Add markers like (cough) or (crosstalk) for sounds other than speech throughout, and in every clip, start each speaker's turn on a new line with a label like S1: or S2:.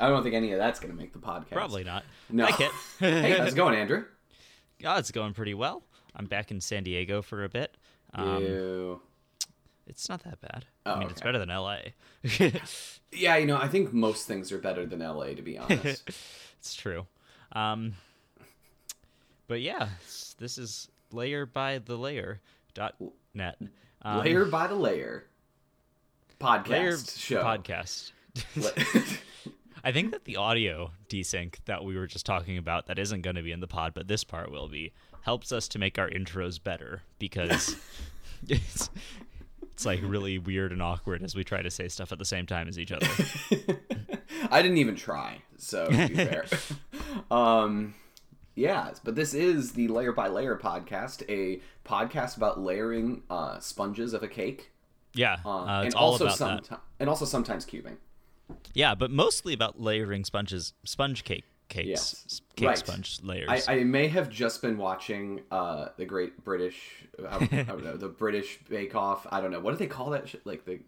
S1: I don't think any of that's going to make the podcast.
S2: Probably not.
S1: No. Hey, (laughs) how's it going, Andrew?
S2: Oh, it's going pretty well. I'm back in San Diego for a bit. Um,
S1: Ew.
S2: It's not that bad.
S1: Oh,
S2: I mean, it's better than LA. (laughs) (laughs)
S1: Yeah, you know, I think most things are better than LA, to be honest.
S2: it's true. Um, but yeah, this is layer by the layer dot net. Um,
S1: layer by the layer. Podcast
S2: layer
S1: show.
S2: podcast. I think that the audio desync that we were just talking about that isn't going to be in the pod, but this part will be helps us to make our intros better because (laughs) it's it's like really weird and awkward as we try to say stuff at the same time as each other. (laughs)
S1: I didn't even try, so to be fair. (laughs) um, yeah, but this is the Layer by Layer podcast, a podcast about layering uh, sponges of a cake.
S2: Yeah,
S1: Uh,
S2: uh, it's
S1: and also
S2: that.
S1: and also sometimes cubing.
S2: Yeah, but mostly about layering sponges, sponge cake cakes,
S1: Yes.
S2: cake
S1: Right.
S2: sponge layers.
S1: I, I may have just been watching uh, the Great British, I, I don't know, the British Bake Off. I don't know what do they call that? Shit? Like the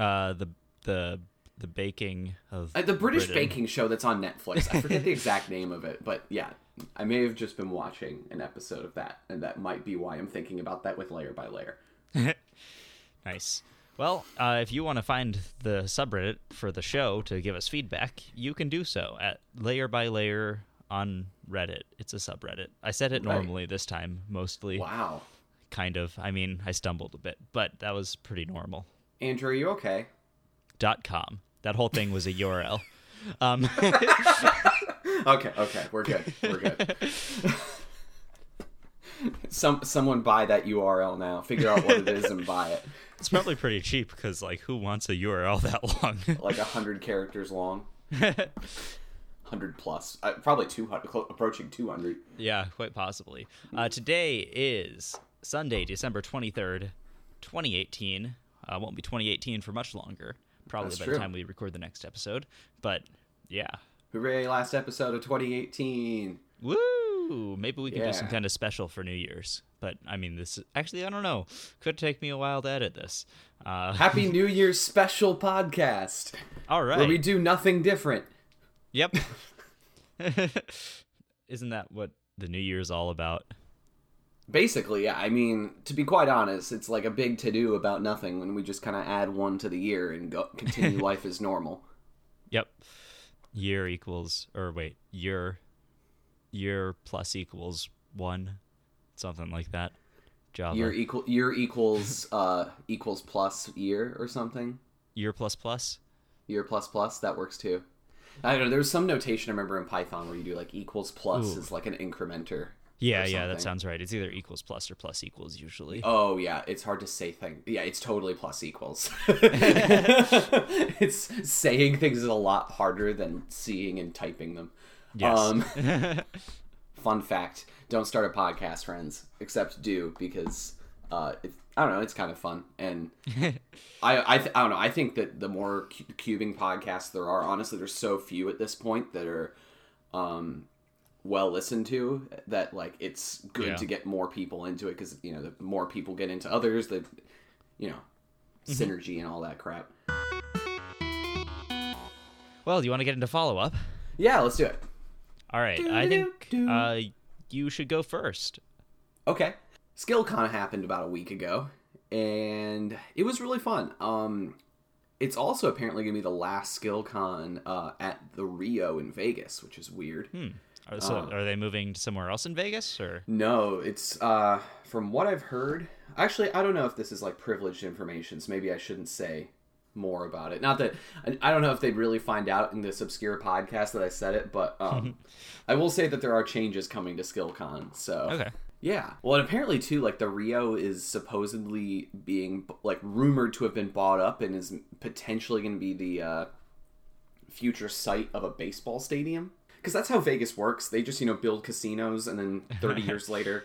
S2: uh, the the the baking of
S1: uh, the British
S2: Britain.
S1: baking show that's on Netflix. I forget the exact (laughs) name of it, but yeah, I may have just been watching an episode of that, and that might be why I'm thinking about that with layer by layer. (laughs)
S2: Nice. Well, uh, if you want to find the subreddit for the show to give us feedback, you can do so at layer by layer on Reddit. It's a subreddit. I said it
S1: Right.
S2: normally this time, mostly.
S1: Wow,
S2: Kind of. I mean, I stumbled a bit, but that was pretty normal.
S1: Andrew, are you okay?
S2: Dot com. That whole thing was a URL. (laughs) Um, (laughs)
S1: Okay, okay, we're good. We're good. (laughs) Some someone buy that URL now. Figure out what it is and buy it. (laughs)
S2: it's probably pretty cheap because, like, who wants a URL that long? (laughs)
S1: Like a hundred characters long. (laughs) Hundred plus, uh, probably two hundred, approaching two hundred.
S2: Yeah, quite possibly. Uh, today is Sunday, December 23rd, 2018. Uh, won't be 2018 for much longer, probably
S1: That's
S2: by
S1: true.
S2: the time we record the next episode. But yeah.
S1: Hooray! Last episode of 2018.
S2: Woo! Maybe we can do some kind of special for New Year's. But I mean, this actually, I don't know. Could take me a while to edit this. Uh,
S1: Happy (laughs) New Year's special podcast
S2: all right.
S1: where we do nothing different.
S2: Yep. (laughs) Isn't that what the New Year's all about?
S1: Basically, yeah. I mean, to be quite honest, it's like a big to do about nothing when we just kind of add one to the year and go continue (laughs) life as normal.
S2: Yep. Year equals, or wait, year, year plus equals one, something like that. Java.
S1: Year equal year equals (laughs) uh equals plus year or something.
S2: year plus plus.
S1: Year plus plus that works too. I don't know. There's some notation I remember in Python where you do like equals plus
S2: Ooh.
S1: is like an incrementer.
S2: Yeah, yeah, that sounds right. It's either equals plus or plus equals usually.
S1: Oh yeah, it's hard to say things. Yeah, it's totally plus equals. (laughs) (laughs) it's saying things is a lot harder than seeing and typing them.
S2: Yes.
S1: Um, (laughs) (laughs) fun fact: Don't start a podcast, friends. Except do because uh, it, I don't know. It's kind of fun, and (laughs) I I, th- I don't know. I think that the more cu- cubing podcasts there are, honestly, there's so few at this point that are um, well listened to that like it's good
S2: Yeah.
S1: to get more people into it because you know the more people get into others, the you know synergy and all that crap.
S2: well, do you want to get into follow up?
S1: Yeah, let's do it.
S2: All right, I think uh, you should go first.
S1: Okay. SkillCon happened about a week ago, and it was really fun. Um, it's also apparently going to be the last SkillCon uh, at the Rio in Vegas, which is weird.
S2: Hmm. Are, so,
S1: Uh.
S2: are they moving to somewhere else in Vegas, or
S1: No, it's uh, from what I've heard. Actually, I don't know if this is like privileged information, so maybe I shouldn't say more about it. Not that I, don't know if they'd really find out in this obscure podcast that I said it, but um, (laughs) I will say that there are changes coming to SkillCon. So
S2: okay?
S1: Yeah. Well, and apparently too, like the Rio is supposedly being like rumored to have been bought up and is potentially going to be the uh, future site of a baseball stadium. Because that's how Vegas works. They just you know build casinos and then thirty (laughs) years later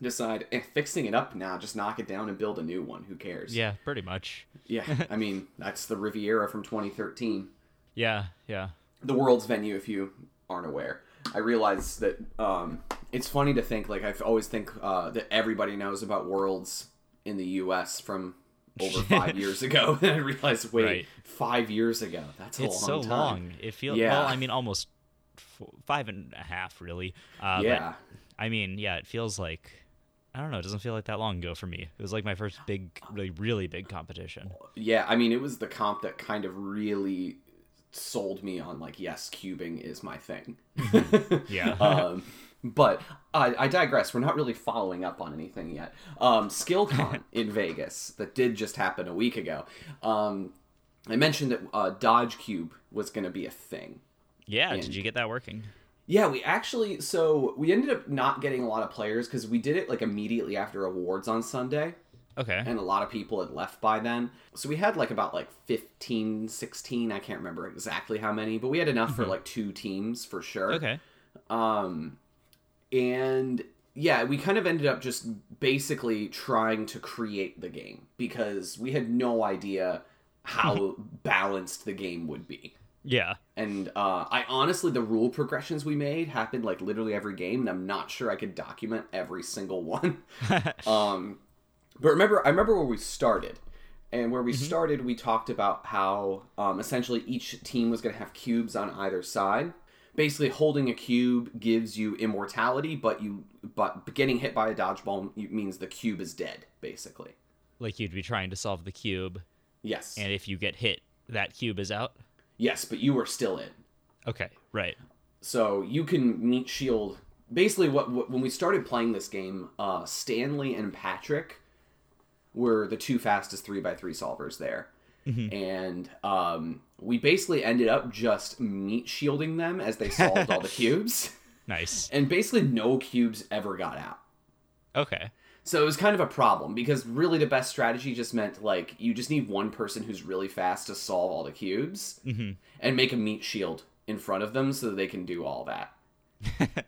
S1: decide eh, fixing it up now, just knock it down and build a new one. Who cares?
S2: Yeah, pretty much.
S1: Yeah. I (laughs) mean, that's the Riviera from 2013
S2: Yeah, yeah.
S1: the world's venue if you aren't aware i realize that um, it's funny to think like i always think uh, that everybody knows about worlds in the us from over (laughs) five years ago. and (laughs) I realized, wait,
S2: Right.
S1: five years ago. That's a
S2: it's
S1: long
S2: so
S1: time.
S2: long. It feels
S1: Yeah.
S2: well. I mean, almost five and a half, really. Uh, but,
S1: yeah.
S2: I mean, yeah, it feels like I don't know. It doesn't feel like that long ago for me. It was like my first big, really, really big competition.
S1: Yeah, I mean, it was the comp that kind of really sold me on like, yes, cubing is my thing. (laughs)
S2: Yeah. (laughs)
S1: um, but I, I digress. We're not really following up on anything yet. Um, SkillCon (laughs) in Vegas that did just happen a week ago. Um, I mentioned that uh, Dodge Cube was going to be a thing.
S2: yeah.
S1: and-
S2: Did you get that working?
S1: Yeah, we actually so we ended up not getting a lot of players because we did it like immediately after awards on Sunday.
S2: Okay.
S1: and a lot of people had left by then so we had like about like 15 16 i can't remember exactly how many but we had enough for like two teams for sure
S2: Okay.
S1: um and yeah we kind of ended up just basically trying to create the game because we had no idea how (laughs) balanced the game would be
S2: Yeah.
S1: and uh, I honestly, the rule progressions we made happened like literally every game, and I'm not sure I could document every single one. (laughs) um, but remember, I remember where we started, and where we started, we talked about how um, essentially each team was going to have cubes on either side. Basically, holding a cube gives you immortality, but you but getting hit by a dodgeball means the cube is dead. Basically,
S2: like you'd be trying to solve the cube,
S1: yes,
S2: and if you get hit, that cube is out.
S1: Yes, but you were still in.
S2: Okay. Right.
S1: So you can meat Shield. Basically, what, what when we started playing this game, uh, Stanley and Patrick were the two fastest three by three solvers there, and um, we basically ended up just meat shielding them as they solved all the (laughs) cubes,
S2: Nice.
S1: and basically no cubes ever got out.
S2: Okay.
S1: So it was kind of a problem because really the best strategy just meant like you just need one person who's really fast to solve all the cubes and make a meat shield in front of them so that they can do all that.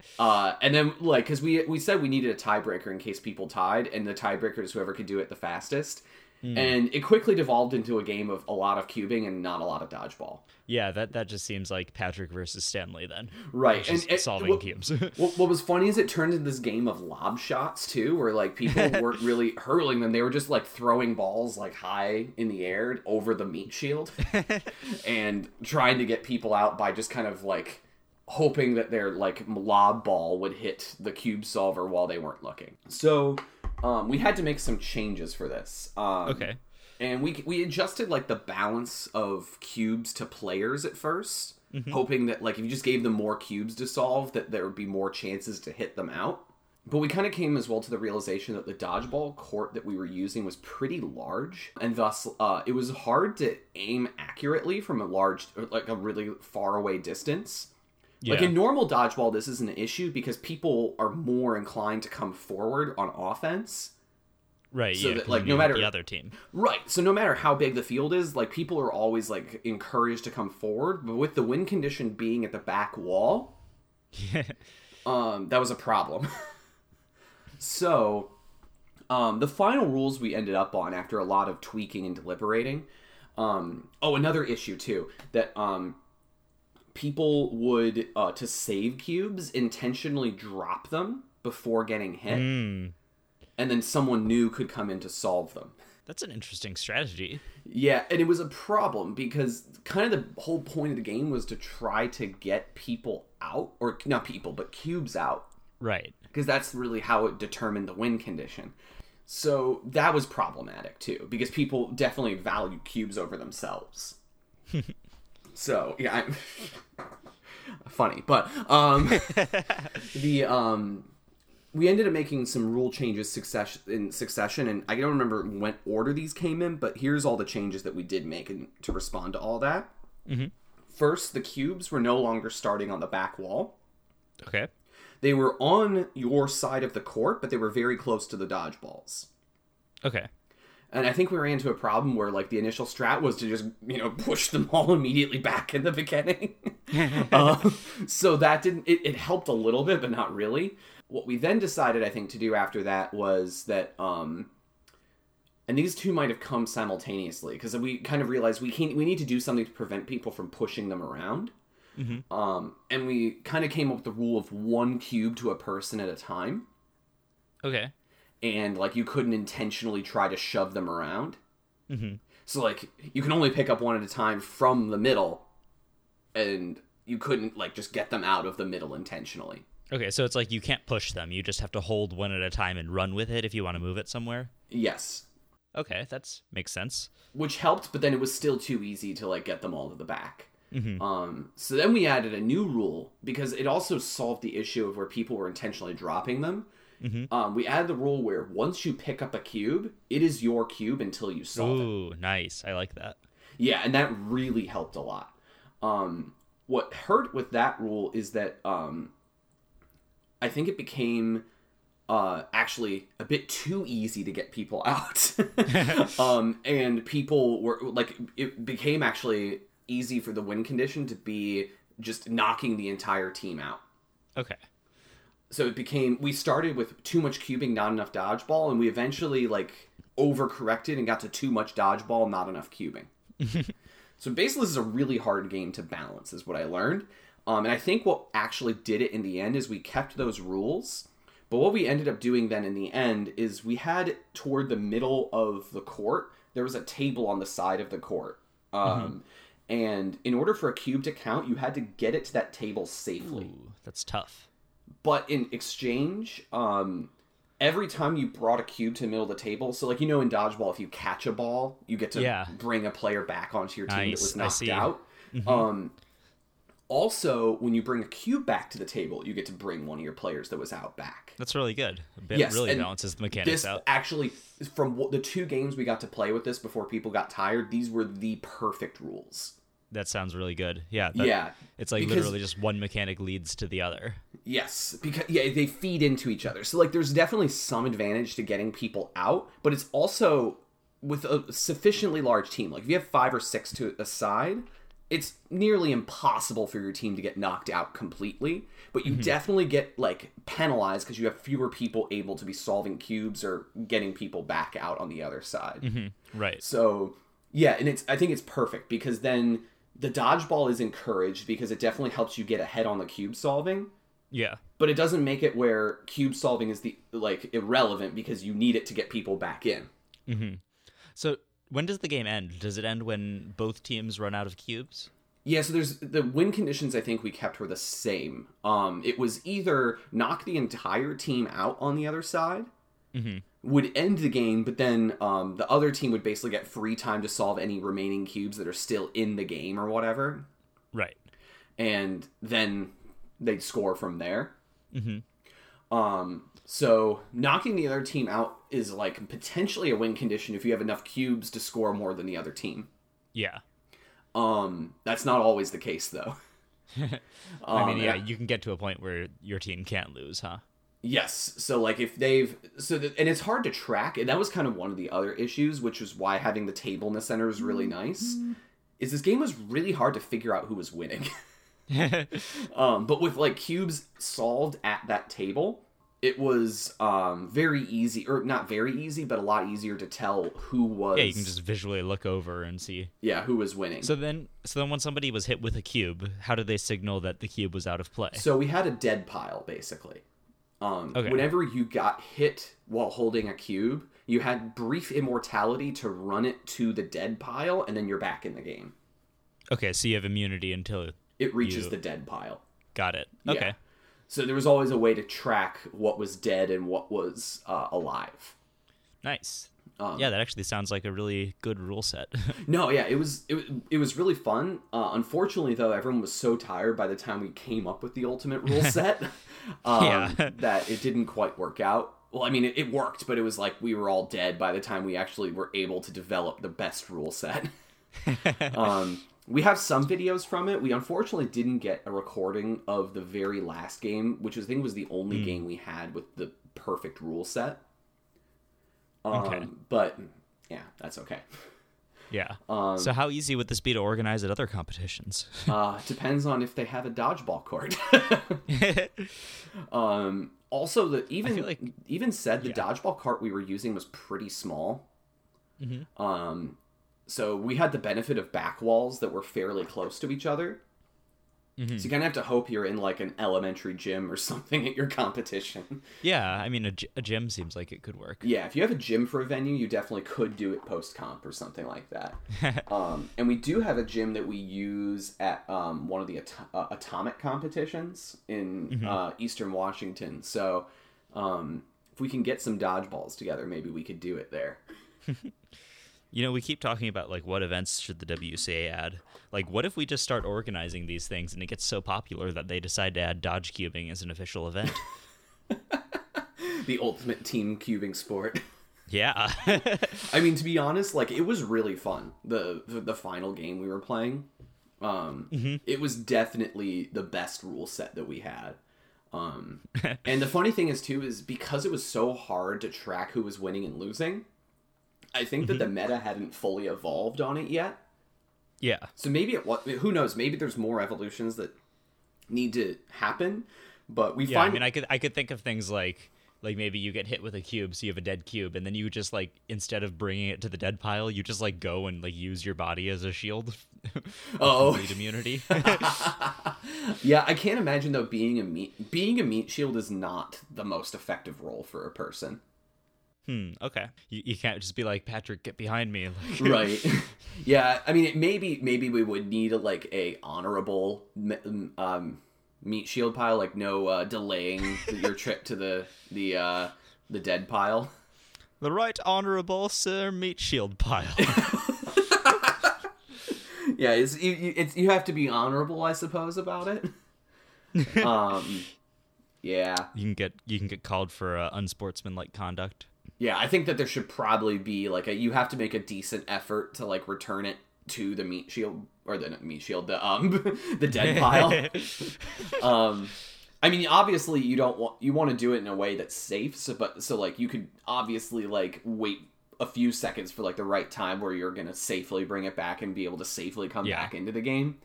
S1: (laughs) uh, and then like because we we said we needed a tiebreaker in case people tied, and the tiebreaker is whoever could do it the fastest. Hmm. And it quickly devolved into a game of a lot of cubing and not a lot of dodgeball.
S2: Yeah. That that just seems like Patrick versus Stanley then.
S1: Right,
S2: Just
S1: and- and
S2: solving
S1: what-
S2: cubes.
S1: What, (laughs) what was funny is it turned into this game of lob shots too, where like people (laughs) weren't really hurling them; they were just like throwing balls like high in the air over the meat shield, (laughs) and trying to get people out by just kind of like hoping that their like lob ball would hit the cube solver while they weren't looking. So um, we had to make some changes for this. Um,
S2: okay.
S1: and we we adjusted like the balance of cubes to players at 1st hoping that like if you just gave them more cubes to solve that there would be more chances to hit them out but we kind of came as well to the realization that the dodgeball court that we were using was pretty large and thus uh, it was hard to aim accurately from a large like a really far away distance
S2: Yeah.
S1: like in normal dodgeball this isn't an issue because people are more inclined to come forward on offense
S2: right.
S1: so
S2: yeah.
S1: that, like, no matter-
S2: the other team.
S1: Right. So no matter how big the field is, like people are always like encouraged to come forward. But with the wind condition being at the back wall, (laughs) um, that was a problem. (laughs) so, um, the final rules we ended up on after a lot of tweaking and deliberating. Um, oh, another issue too that um, people would uh, to save cubes intentionally drop them before getting hit,
S2: Mm,
S1: and then someone new could come in to solve them.
S2: that's an interesting strategy.
S1: Yeah, and it was a problem because kind of the whole point of the game was to try to get people out, or not people, but cubes out,
S2: Right.
S1: because that's really how it determined the win condition. So that was problematic too, because people definitely value cubes over themselves. (laughs) so yeah, I'm (laughs) funny, but um, (laughs) the um, we ended up making some rule changes succession in succession, and I don't remember when order these came in, but here's all the changes that we did make in, to respond to all that. First, the cubes were no longer starting on the back wall.
S2: Okay.
S1: They were on your side of the court, but they were very close to the dodgeballs.
S2: Okay.
S1: And I think we ran into a problem where, like, the initial strat was to just, you know, push them (laughs) all immediately back in the beginning. um, (laughs) so that didn't, it, it helped a little bit, but not really. What we then decided, I think, to do after that was that, um, and these two might have come simultaneously because we kind of realized we can we need to do something to prevent people from pushing them around. Mm-hmm. Um, and we kind of came up with the rule of one cube to a person at a time
S2: Okay.
S1: And like you couldn't intentionally try to shove them around.
S2: Mm-hmm.
S1: So like you can only pick up one at a time from the middle, and you couldn't like just get them out of the middle intentionally.
S2: Okay, so it's like you can't push them. You just have to hold one at a time and run with it if you want to move it somewhere.
S1: Yes,
S2: Okay, that's makes sense.
S1: which helped, but then it was still too easy to like get them all to the back.
S2: Mhm.
S1: Um, so then we added a new rule because it also solved the issue of where people were intentionally dropping them.
S2: Mhm.
S1: Um, we added the rule where once you pick up a cube, it is your cube until you solve it.
S2: Ooh, nice. I like that.
S1: Yeah, and that really helped a lot. Um, what hurt with that rule is that um, I think it became uh, actually a bit too easy to get people (laughs) out. (laughs) um, and people were like, it became actually easy for the win condition to be just knocking the entire team out.
S2: Okay.
S1: So it became we started with too much cubing, not enough dodgeball, and we eventually like overcorrected and got to too much dodgeball, not enough cubing. (laughs) so basically, this is a really hard game to balance, is what I learned. Um, and I think what actually did it in the end is we kept those rules. But what we ended up doing then in the end is we had toward the middle of the court, there was a table on the side of the court. Um, And in order for a cube to count, you had to get it to that table safely
S2: Ooh, that's tough.
S1: But in exchange um every time you brought a cube to the middle of the table so like you know in dodgeball if you catch a ball you get to
S2: Yeah.
S1: bring a player back onto your team that was knocked out um also when you bring a cube back to the table you get to bring one of your players that was out back
S2: That's really good. It
S1: Yes,
S2: really balances the mechanics
S1: this
S2: out.
S1: actually from the two games we got to play with this before people got tired these were the perfect rules
S2: That sounds really good. Yeah. That,
S1: yeah
S2: It's like
S1: because-
S2: literally just one mechanic leads to the other.
S1: Yes, because yeah, they feed into each other. So like there's definitely some advantage to getting people out, but it's also with a sufficiently large team. Like if you have 5 or 6 to a side, it's nearly impossible for your team to get knocked out completely, but you mm-hmm. definitely get like penalized because you have fewer people able to be solving cubes or getting people back out on the other side. Mm-hmm.
S2: Right.
S1: So yeah, and it's I think it's perfect because then the dodgeball is encouraged because it definitely helps you get ahead on the cube solving
S2: Yeah.
S1: but it doesn't make it where cube solving is the like irrelevant because you need it to get people back in. Mm-hmm.
S2: So when does the game end? Does it end when both teams run out of cubes?
S1: Yeah, so there's the win conditions I think we kept were the same. Um it was either knock the entire team out on the other side would end the game, but then um the other team would basically get free time to solve any remaining cubes that are still in the game or whatever,
S2: Right.
S1: and then they'd score from there.
S2: Mm-hmm.
S1: Um, so knocking the other team out is like potentially a win condition if you have enough cubes to score more than the other team.
S2: Yeah.
S1: Um, that's not always the case though. (laughs)
S2: I mean,
S1: Um,
S2: yeah, you can get to a point where your team can't lose, huh?
S1: Yes. So like if they've so that, and it's hard to track, and that was kind of one of the other issues, which is why having the table in the center is really nice. Is this game was really hard to figure out who was winning. (laughs) (laughs) um, but with like cubes solved at that table, it was um very easy, or not very easy, but a lot easier to tell who was
S2: yeah, you can just visually look over and see.
S1: yeah who was winning.
S2: So then, so then, when somebody was hit with a cube, how did they signal that the cube was out of play?
S1: So we had a dead pile basically. Um,
S2: Okay.
S1: Whenever you got hit while holding a cube, you had brief immortality to run it to the dead pile, and then you're back in the game.
S2: Okay, so you have immunity until
S1: It reaches
S2: You-
S1: the dead pile.
S2: got it.
S1: Yeah.
S2: Okay.
S1: So there was always a way to track what was dead and what was uh, alive.
S2: Nice.
S1: Um,
S2: yeah, that actually sounds like a really good rule set. (laughs)
S1: No, yeah, it was it, was- it was really fun. Uh, unfortunately, though, everyone was so tired by the time we came up with the ultimate rule (laughs) set um,
S2: Yeah.
S1: that it didn't quite work out. Well, I mean, it, it worked, but it was like we were all dead by the time we actually were able to develop the best rule set. (laughs) um, we have some videos from it. We unfortunately didn't get a recording of the very last game, which I think was the only game we had with the perfect rule set. Um,
S2: Okay.
S1: But yeah, that's okay.
S2: yeah.
S1: Um,
S2: so how easy would this be to organize at other competitions? (laughs)
S1: Uh, depends on if they have a dodgeball court. (laughs) (laughs) um, also, the even
S2: like-
S1: even said the
S2: Yeah.
S1: dodgeball cart we were using was pretty small.
S2: Mhm.
S1: Um, so we had the benefit of back walls that were fairly close to each other. So you kind of have to hope you're in like an elementary gym or (laughs) something at your competition.
S2: Yeah, I mean, a, gym seems like it could work.
S1: Yeah, if you have a gym for a venue, you definitely could do it post comp or something like that. (laughs) um, and we do have a gym that we use at um, one of the ato- uh, atomic competitions in uh, Eastern Washington. So um, if we can get some dodgeballs together, maybe we could do it there. (laughs)
S2: You know, we keep talking about like what events should the WCA add. Like, what if we just start organizing these things and it gets so popular that they decide to add dodge cubing as an official event? (laughs)
S1: The ultimate team cubing sport.
S2: yeah. (laughs) (laughs)
S1: I mean, to be honest, like it was really fun. The the, the final game we were playing, um, it was definitely the best rule set that we had. Um, and the funny thing is too is because it was so hard to track who was winning and losing. I think that the mm-hmm. meta hadn't fully evolved on it yet.
S2: yeah.
S1: So maybe it what who knows? Maybe there's more evolutions that need to happen. But we
S2: Yeah, I mean, I could I could think of things like like maybe you get hit with a cube, so you have a dead cube, and then you just like instead of bringing it to the dead pile, you just like go and like use your body as a shield. (laughs)
S1: Oh.
S2: immunity. (laughs) (laughs)
S1: Yeah, I can't imagine though being a meat being a meat shield is not the most effective role for a person.
S2: Hmm. Okay. You, you can't just be like Patrick, get behind me. (laughs) Like,
S1: Right. (laughs) yeah, I mean, it maybe maybe we would need a, like a honorable um, meat shield pile, like no uh, delaying your (laughs) trip to the the uh, the dead pile.
S2: The right honorable Sir Meat Shield pile.
S1: Yeah, it's you, you- it's you have to be honorable, I suppose, about it. um, yeah,
S2: you can get you can get called for uh, unsportsmanlike conduct.
S1: Yeah, I think that there should probably be like a you have to make a decent effort to like return it to the meat shield or the meat shield the um (laughs) the dead pile. (laughs) um i mean obviously you don't want you want to do it in a way that's safe so but so like you could obviously like wait a few seconds for like the right time where you're gonna safely bring it back and be able to safely come
S2: Yeah.
S1: back into the game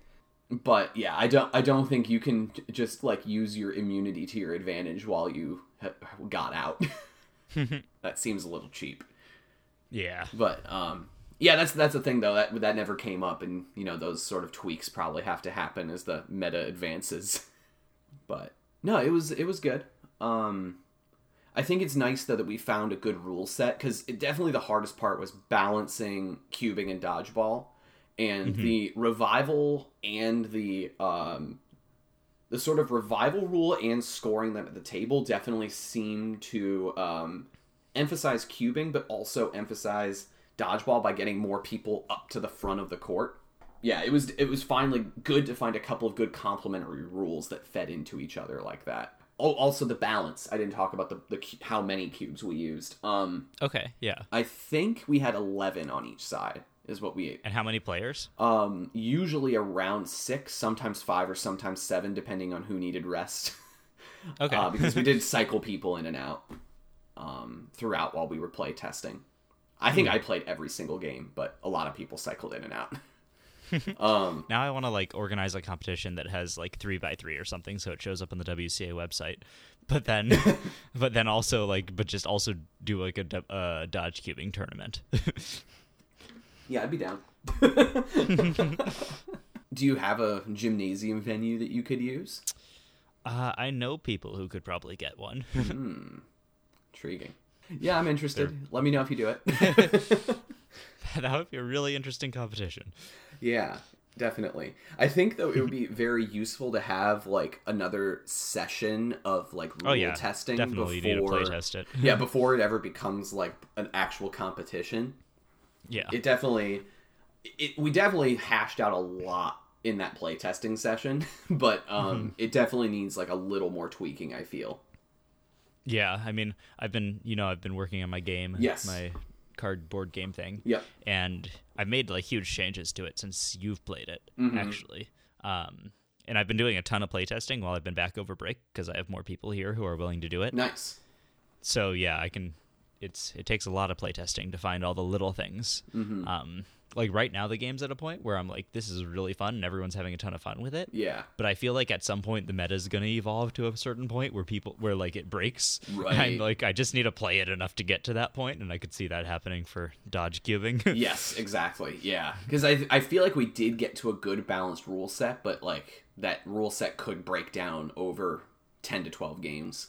S1: but yeah i don't i don't think you can just like use your immunity to your advantage while you ha- got out (laughs) (laughs) that seems a little cheap.
S2: Yeah.
S1: but um yeah that's that's the thing though that that never came up and you know those sort of tweaks probably have to happen as the meta advances. (laughs) But no it was it was good. Um i think it's nice though that we found a good rule set because definitely the hardest part was balancing cubing and dodgeball and the revival and the um the sort of revival rule and scoring them at the table definitely seem to um, emphasize cubing, but also emphasize dodgeball by getting more people up to the front of the court. Yeah, it was it was finally good to find a couple of good complementary rules that fed into each other like that. Oh, also the balance. I didn't talk about the, the how many cubes we used. Um,
S2: Okay. Yeah.
S1: I think we had eleven on each side. Is what we
S2: And how many players?
S1: um, usually around six, sometimes five, or sometimes seven, depending on who needed rest. (laughs)
S2: Okay.
S1: uh, because we did (laughs) cycle people in and out um, throughout while we were play testing. I think I played every single game, but a lot of people cycled in and out. (laughs) um,
S2: now I want to like organize a competition that has like three by three or something, so it shows up on the WCA website. But then, but then also like, but just also do like a uh, dodge cubing tournament.
S1: Yeah, I'd be down. (laughs) Do you have a gymnasium venue that you could use?
S2: uh, I know people who could probably get one. (laughs)
S1: Intriguing. Yeah, I'm interested. Let me know if you do it. (laughs)
S2: that would be a really interesting competition.
S1: Yeah, definitely. I think though it would be very useful to have like another session of like rule
S2: Oh yeah,
S1: testing
S2: definitely
S1: before
S2: need to play test it.
S1: yeah, before it ever becomes like an actual competition.
S2: Yeah,
S1: It definitely it we definitely hashed out a lot in that play testing session, (laughs) but um
S2: Mm-hmm.
S1: it definitely needs like a little more tweaking, I feel.
S2: yeah. I mean, I've been, you know, I've been working on my game,
S1: Yes.
S2: my cardboard game thing.
S1: Yeah.
S2: and I've made like huge changes to it since you've played it,
S1: Mm-hmm.
S2: actually. Um, and I've been doing a ton of playtesting while I've been back over break because I have more people here who are willing to do it.
S1: Nice.
S2: So yeah, I can. It's it takes a lot of playtesting to find all the little things.
S1: Mm-hmm.
S2: Um, like right now, the game's at a point where I'm like, this is really fun, and everyone's having a ton of fun with it.
S1: Yeah.
S2: But I feel like at some point the meta is gonna evolve to a certain point where people where like it breaks. (laughs)
S1: Right.
S2: And like I just need to play it enough to get to that point, and I could see that happening for dodge cubing. (laughs)
S1: yes, exactly. Yeah, because I I feel like we did get to a good balanced rule set, but like that rule set could break down over 10 to 12 games.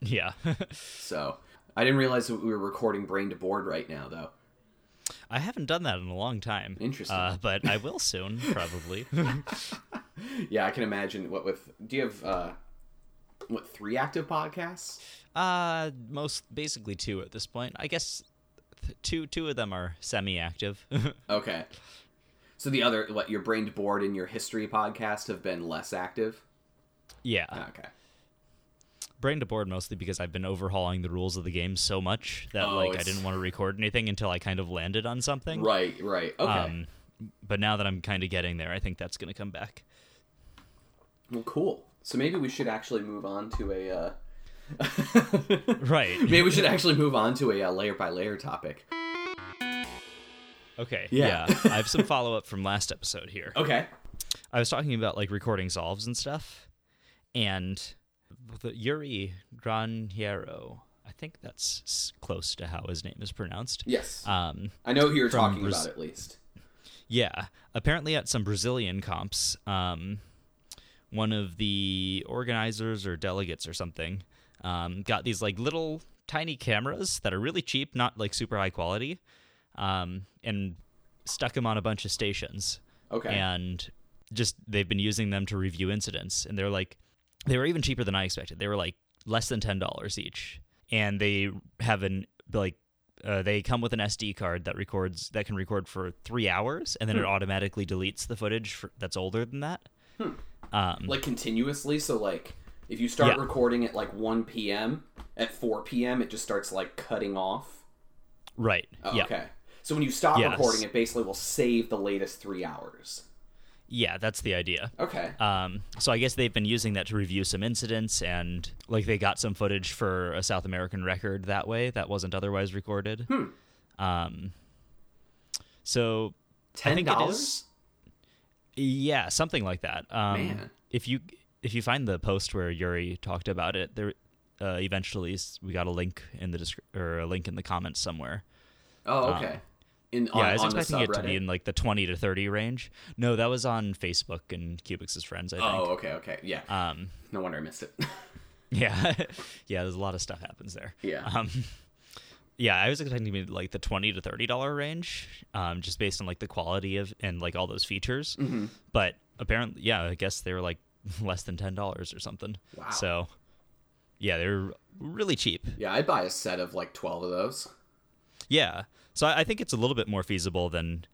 S2: Yeah. (laughs)
S1: So I didn't realize that we were recording brain to board right now, though.
S2: I haven't done that in a long time.
S1: Interesting.
S2: Uh, but I will soon, (laughs) probably.
S1: Yeah, I can imagine. What with? Do you have uh, what three active podcasts?
S2: uh, most basically two at this point. I guess th- two two of them are semi-active. (laughs)
S1: Okay. So the other, what your brain to board and your history podcast have been less active.
S2: yeah.
S1: Okay.
S2: Brain to board mostly because I've been overhauling the rules of the game so much that
S1: Oh,
S2: like I didn't want to record anything until I kind of landed on something.
S1: Right. Right. Okay.
S2: Um, but now that I'm kind of getting there, I think that's going to come back.
S1: well, cool. So maybe we should actually move on to a. Uh... (laughs)
S2: Right.
S1: maybe we should actually move on to a uh, layer by layer topic.
S2: Okay.
S1: Yeah.
S2: Yeah. I have some follow up from last episode here.
S1: Okay.
S2: I was talking about like recording solves and stuff, and the Yuri Granjero. I think that's close to how his name is pronounced.
S1: Yes.
S2: Um,
S1: I know who you're talking
S2: Braz-
S1: about at least.
S2: Yeah, apparently at some Brazilian comps, um, one of the organizers or delegates or something um, got these like little tiny cameras that are really cheap, not like super high quality, um, and stuck them on a bunch of stations.
S1: Okay.
S2: And just they've been using them to review incidents, and they're like they were even cheaper than I expected. They were like less than ten dollars each, and they have an like uh, they come with an SD card that records that can record for three hours, and then it automatically deletes the footage for, that's older than that. Um,
S1: like continuously. So like, if you start
S2: Yeah.
S1: recording at like 1 p.m. at 4 p.m., it just starts like cutting off.
S2: right?
S1: Oh,
S2: yeah,
S1: Okay. So when you stop
S2: Yes.
S1: recording, it basically will save the latest three hours.
S2: Yeah, that's the idea.
S1: Okay.
S2: Um, so I guess they've been using that to review some incidents, and like they got some footage for a South American record that way that wasn't otherwise recorded. Um, so
S1: Ten dollars.
S2: yeah, something like that. Um,
S1: Man.
S2: if you if you find the post where Yuri talked about it, there uh, eventually we got a link in the descri- or a link in the comments somewhere.
S1: Oh, okay. In
S2: yeah,
S1: on,
S2: I was expecting it to be in like the twenty to thirty range. No, that was on Facebook and Cubix's friends. I think.
S1: Oh, okay, okay, yeah.
S2: Um,
S1: no wonder I missed it. (laughs)
S2: Yeah, (laughs) yeah. There's a lot of stuff happens there.
S1: Yeah.
S2: Um, yeah, I was expecting to be like the twenty to thirty dollar range, um, just based on like the quality of and like all those features.
S1: Mm-hmm.
S2: But apparently, yeah, I guess they were like (laughs) less than ten dollars or something.
S1: Wow.
S2: So, yeah, they're really cheap.
S1: yeah, I'd buy a set of like twelve of those.
S2: Yeah. So I, I think it's a little bit more feasible than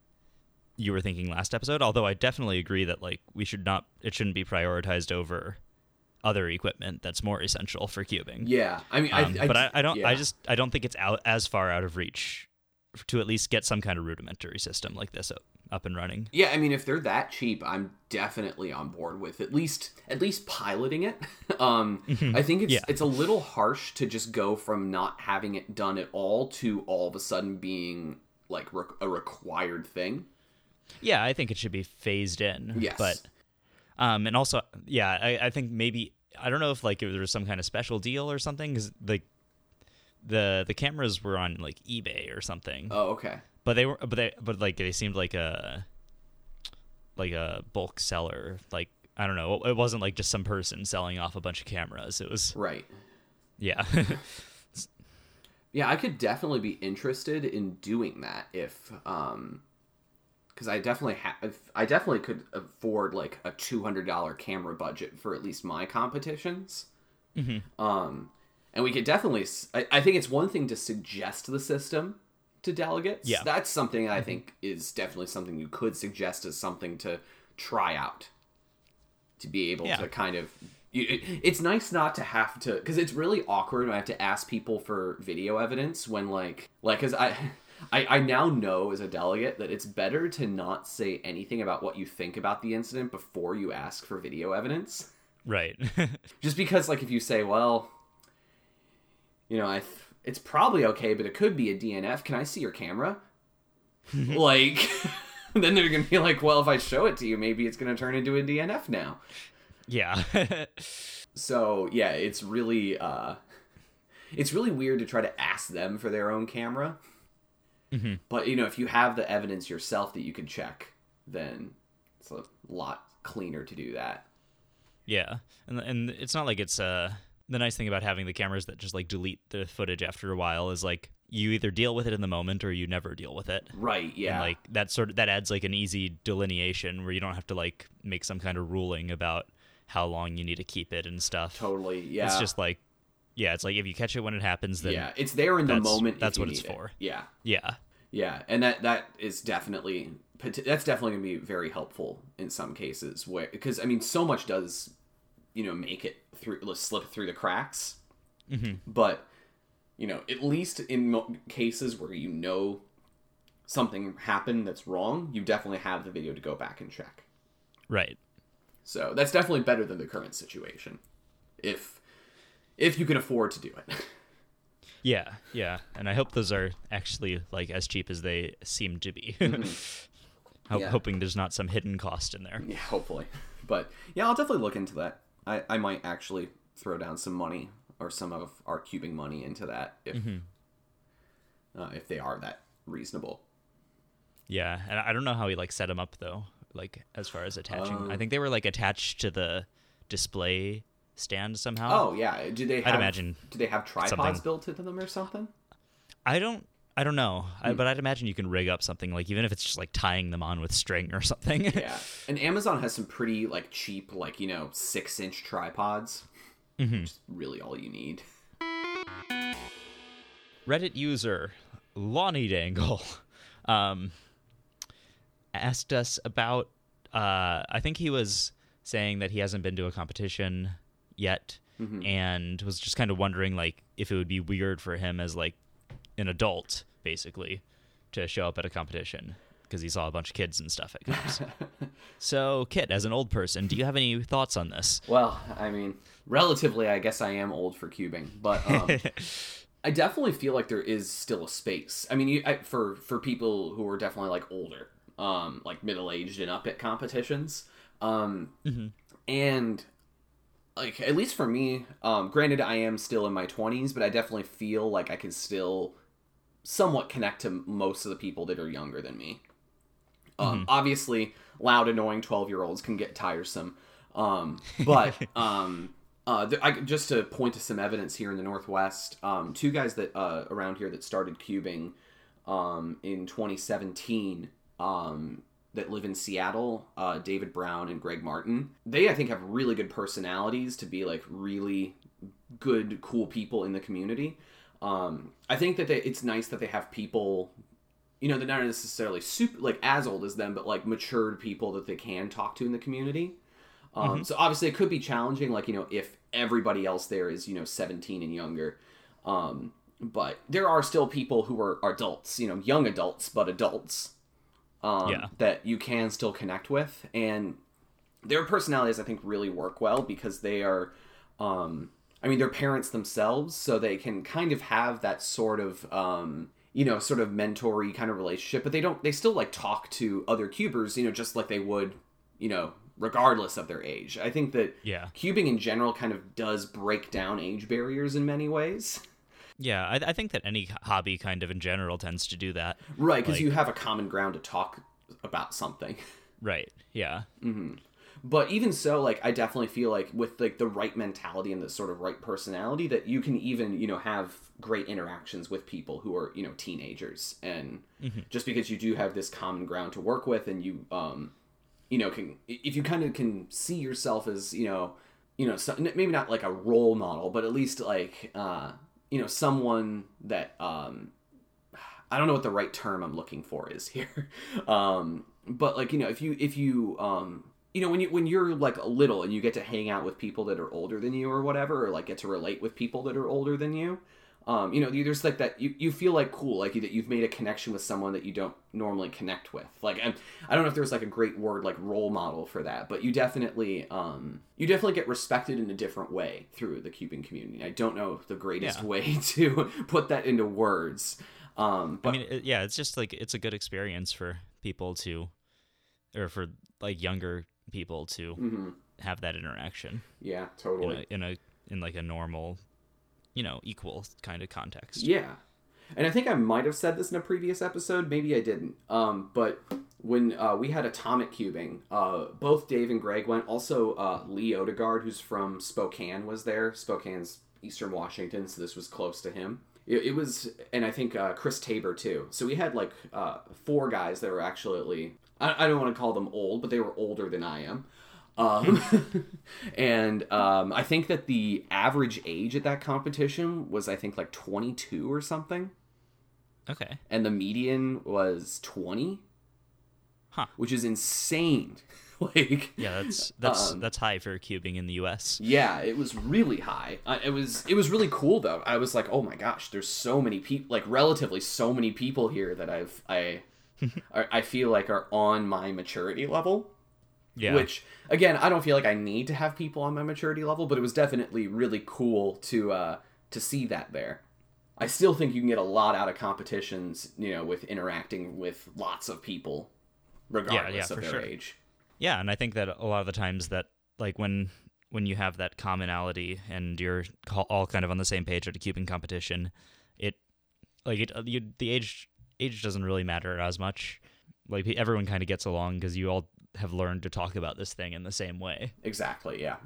S2: you were thinking last episode. Although I definitely agree that like we should not, it shouldn't be prioritized over other equipment that's more essential for cubing.
S1: Yeah, I mean,
S2: Um,
S1: I, I,
S2: but I, I don't. I just I don't think it's out as far out of reach to at least get some kind of rudimentary system like this up, and running.
S1: Yeah, I mean, if they're that cheap, I'm definitely on board with at least at least piloting it. (laughs) um, I think it's
S2: Yeah.
S1: it's a little harsh to just go from not having it done at all to all of a sudden being like re- a required thing.
S2: Yeah, I think it should be phased in.
S1: Yes.
S2: But um, and also, yeah, I, I think maybe I don't know if like if there was some kind of special deal or something because like the the cameras were on like eBay or something,
S1: Oh, okay.
S2: But they were but they but like they seemed like a like a bulk seller. Like I don't know, it wasn't like just some person selling off a bunch of cameras. It was
S1: Right.
S2: yeah. (laughs)
S1: Yeah, I could definitely be interested in doing that if um because I definitely have I definitely could afford like a two hundred dollar camera budget for at least my competitions. Um, and we could definitely. I think it's one thing to suggest the system to delegates.
S2: Yeah.
S1: that's something I mm-hmm. think is definitely something you could suggest as something to try out to be able
S2: Yeah.
S1: to kind of. You, it, it's nice not to have to because it's really awkward when I have to ask people for video evidence when like like because I. (laughs) I, I now know as a delegate that it's better to not say anything about what you think about the incident before you ask for video evidence
S2: right. (laughs)
S1: just because like if you say well you know i th- it's probably okay but it could be a dnf can i see your camera? (laughs) Like (laughs) then they're gonna be like well if i show it to you maybe it's gonna turn into a dnf now.
S2: Yeah. (laughs)
S1: so yeah it's really uh it's really weird to try to ask them for their own camera. But you know if you have the evidence yourself that you can check then it's a lot cleaner to do that.
S2: Yeah, and and it's not like it's uh the nice thing about having the cameras that just like delete the footage after a while is like you either deal with it in the moment or you never deal with it.
S1: Right. Yeah.
S2: And like that sort of that adds like an easy delineation where you don't have to like make some kind of ruling about how long you need to keep it and stuff.
S1: totally. Yeah.
S2: It's just like yeah, it's like if you catch it when it happens then
S1: yeah. It's there in the moment.
S2: that's what it's
S1: it.
S2: for.
S1: Yeah.
S2: yeah.
S1: Yeah, and that that is definitely that's definitely going to be very helpful in some cases where because I mean so much does you know make it through slip through the cracks,
S2: Mm-hmm.
S1: but you know at least in cases where you know something happened that's wrong, you definitely have the video to go back and check.
S2: Right.
S1: So that's definitely better than the current situation, if if you can afford to do it. (laughs)
S2: Yeah, yeah. And I hope those are actually like as cheap as they seem to be. (laughs)
S1: Mm-hmm. Yeah.
S2: Hoping there's not some hidden cost in there.
S1: Yeah, hopefully. But yeah, I'll definitely look into that. I, I might actually throw down some money or some of our cubing money into that if uh, if they are that reasonable.
S2: Yeah, and I don't know how he like set them up though. Like as far as attaching,
S1: Um,
S2: I think they were like attached to the display stand somehow.
S1: Oh yeah, do they?
S2: I'd imagine
S1: Do they have tripods
S2: something-
S1: built into them or something?
S2: I don't. I don't know,
S1: Hmm.
S2: I, but I'd imagine you can rig up something like even if it's just like tying them on with string or something.
S1: Yeah, (laughs) and Amazon has some pretty like cheap like you know six inch tripods.
S2: Mm-hmm.
S1: Which is really all you need.
S2: Reddit user Lonnie Dangle (laughs) um, asked us about. Uh, I think he was saying that he hasn't been to a competition yet, and was just kind of wondering like if it would be weird for him as like an adult, basically, to show up at a competition because he saw a bunch of kids and stuff at games. (laughs) so, Kit, as an old person, do you have any thoughts on this?
S1: Well, I mean, relatively, I guess I am old for cubing, but um, (laughs) I definitely feel like there is still a space. I mean, you, I, for for people who are definitely like older, um, like middle aged and up at competitions, um, and like at least for me, um, granted, I am still in my twenties, but I definitely feel like I can still somewhat connect to most of the people that are younger than me. Um, Obviously, loud, annoying twelve-year-olds can get tiresome, um, but (laughs) um, uh, th- I, just to point to some evidence here in the Northwest, um, two guys that uh, around here that started cubing um, in 2017 um, that live in Seattle, uh, David Brown and Greg Martin. They I think have really good personalities to be like really good, cool people in the community. Um, I think that they, it's nice that they have people you know, they're not necessarily super like as old as them, but like matured people that they can talk to in the community. Um, So obviously, it could be challenging, like you know, if everybody else there is you know 17 and younger. Um, but there are still people who are adults, you know, young adults, but adults. Um,
S2: Yeah.
S1: That you can still connect with, and their personalities, I think, really work well because they are. Um, I mean, they're parents themselves, so they can kind of have that sort of, um, you know, sort of mentory kind of relationship. But they don't. They still like talk to other cubers, you know, just like they would, you know, regardless of their age. I think that
S2: Yeah.
S1: cubing in general kind of does break down age barriers in many ways.
S2: Yeah, I, I think that any hobby kind of in general tends to do that.
S1: Right, because
S2: Like-
S1: you have a common ground to talk about something. (laughs)
S2: Right. Yeah.
S1: But even so, like I definitely feel like with like the right mentality and the sort of right personality that you can even, you know, have great interactions with people who are, you know, teenagers. And just because you do have this common ground to work with and you um you know, can if you kind of can see yourself as, you know, you know, so, maybe not like a role model, but at least like uh, you know, someone that um I don't know what the right term I'm looking for is (laughs) here. Um, but like, you know, if you if you um you know, when you when you're like little and you get to hang out with people that are older than you or whatever, or like get to relate with people that are older than you, um, you know, there's like that you, you feel like cool, like that you've made a connection with someone that you don't normally connect with. Like I, I don't know if there's like a great word like role model for that, but you definitely um, you definitely get respected in a different way through the cuban community. I don't know the greatest
S2: Yeah.
S1: way (laughs) to put that into words. Um, but
S2: I mean, it, yeah, it's just like it's a good experience for people to, or for like younger people to
S1: mhm.
S2: have that interaction
S1: yeah,
S2: in
S1: totally.
S2: a, in a in like a normal, you know, equal kind of context.
S1: Yeah. And I think I might have said this in a previous episode, maybe I didn't. Um, but when uh, we had atomic cubing, uh, both Dave and Greg went. Also, uh, Lee Odegaard, who's from Spokane, was there. Spokane's Eastern Washington, so this was close to him. It, it was, and I think uh, Chris Tabor too. So we had like uh, four guys that were actually, I, I don't want to call them old, but they were older than I am. Um, (laughs) and um, I think that the average age at that competition was, I think, like 22 or something.
S2: Okay.
S1: And the median was 20
S2: Huh.
S1: which is insane. (laughs) like,
S2: Yeah, that's that's
S1: Um,
S2: that's high for cubing in the U.S.
S1: yeah, it was really high. Uh, it was it was really cool though. I was like, oh my gosh, there's so many people, like relatively so many people here that I've I (laughs) I I feel like are on my maturity level.
S2: Yeah.
S1: Which again, I don't feel like I need to have people on my maturity level, but it was definitely really cool to uh to see that there. I still think you can get a lot out of competitions, you know, with interacting with lots of people, regardless
S2: for
S1: of their
S2: sure.
S1: age.
S2: Yeah, and I think that a lot of the times that like when when you have that commonality and you're all kind of on the same page at a cubing competition, it like it you, the age age doesn't really matter as much. Like everyone kind of gets along because you all have learned to talk about this thing in the same way.
S1: Exactly, yeah.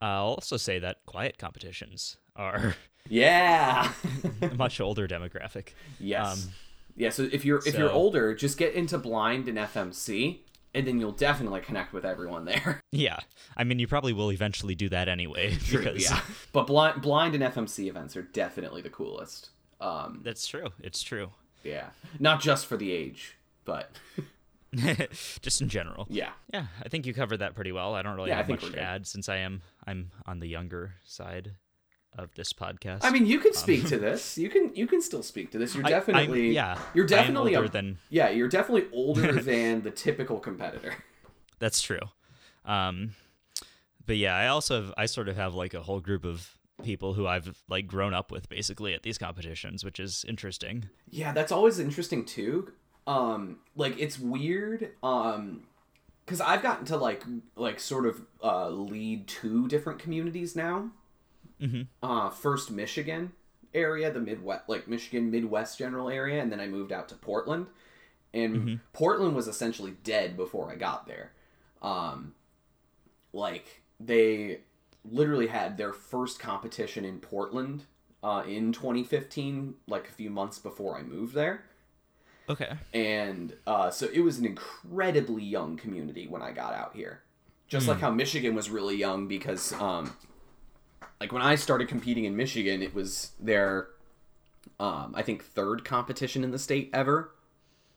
S2: I'll also say that quiet competitions are (laughs)
S1: Yeah. (laughs)
S2: much older demographic.
S1: yes.
S2: Um,
S1: yeah, so if you're if you're older, just get into blind and FMC and then you'll definitely connect with everyone there. (laughs)
S2: Yeah, I mean you probably will eventually do that anyway because
S1: yeah. But blind blind and FMC events are definitely the coolest. Um
S2: that's true. It's true.
S1: Yeah. Not just for the age, but (laughs)
S2: Just in general.
S1: yeah.
S2: Yeah, I think you covered that pretty well. I don't really
S1: Yeah, I
S2: have much to add since I am I'm on the younger side of this podcast.
S1: I mean, you can speak to (laughs) this. You can you can still speak to this. You're
S2: Um, I-
S1: definitely
S2: yeah,
S1: You're definitely
S2: older
S1: a,
S2: than-
S1: Yeah, you're definitely older (laughs) than the typical competitor.
S2: that's true. Um, but yeah, I also have I sort of have like a whole group of people who I've like grown up with basically at these competitions, which is interesting.
S1: Yeah, that's always interesting too. Um, like it's weird. Um, because I've gotten to like like sort of uh lead two different communities now.
S2: Mm-hmm.
S1: Uh, first Michigan area, the Midwest, like Michigan Midwest general area, and then I moved out to Portland. And Portland was essentially dead before I got there. Um, like they literally had their first competition in Portland uh, in 2015, like a few months before I moved there.
S2: Okay.
S1: And uh, so it was an incredibly young community when I got out here. Just like how Michigan was really young because, um, like, when I started competing in Michigan, it was their, um, I think, third competition in the state ever.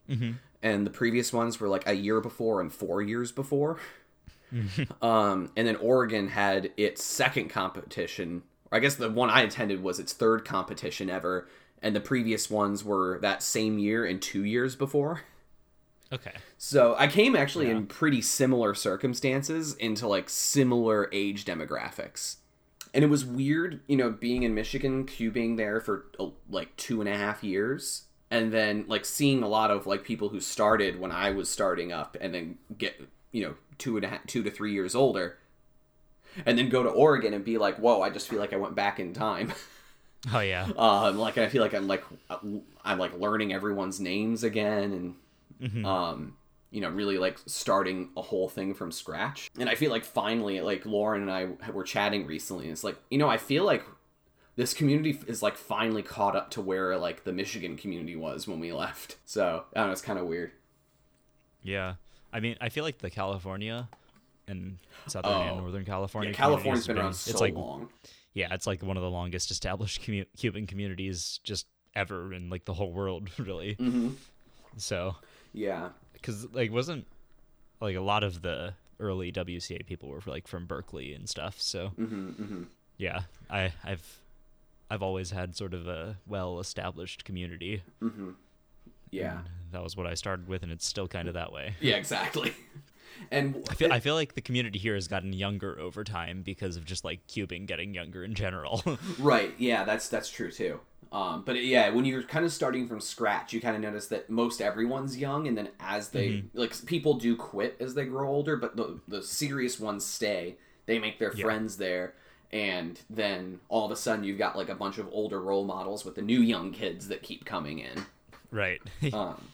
S2: Mm-hmm.
S1: And the previous ones were like a year before and four years before. (laughs) um, and then Oregon had its second competition. I guess the one I attended was its third competition ever, and the previous ones were that same year and two years before.
S2: Okay.
S1: So I came actually in pretty similar circumstances into like similar age demographics. And it was weird, you know, being in Michigan, cubing there for uh, like two and a half years, and then like seeing a lot of like people who started when I was starting up, and then get you know two and a half, two to three years older, and then go to Oregon and be like, whoa, I just feel like I went back in time. (laughs)
S2: Oh yeah.
S1: um like i feel like i'm like i'm like learning everyone's names again and um you know really like starting a whole thing from scratch and i feel like finally like lauren and i were chatting recently and it's like you know i feel like this community is like finally caught up to where like the michigan community was when we left so i don't know it's kind of weird
S2: Yeah. I mean, I feel like the California and Southern and
S1: Oh.
S2: Northern California.
S1: yeah california's been around so
S2: it's like
S1: long
S2: yeah, it's like one of the longest established commu- cubing communities just ever in like the whole world, (laughs) really.
S1: hmm
S2: So,
S1: yeah
S2: because like wasn't like a lot of the early WCA people were like from Berkeley and stuff. So
S1: hmm hmm
S2: yeah, I I've I've always had sort of a well established community.
S1: Yeah
S2: and that was what I started with, and it's still kind of that way. (laughs)
S1: yeah exactly (laughs) and
S2: I feel I feel like the community here has gotten younger over time because of just like cubing getting younger in general. (laughs)
S1: Right. Yeah, that's that's true too. Um, but yeah, when you're kind of starting from scratch, you kind of notice that most everyone's young, and then as they like people do quit as they grow older, but the the serious ones stay. They make their friends there, and then all of a sudden you've got like a bunch of older role models with the new young kids that keep coming in.
S2: Right. (laughs)
S1: Um,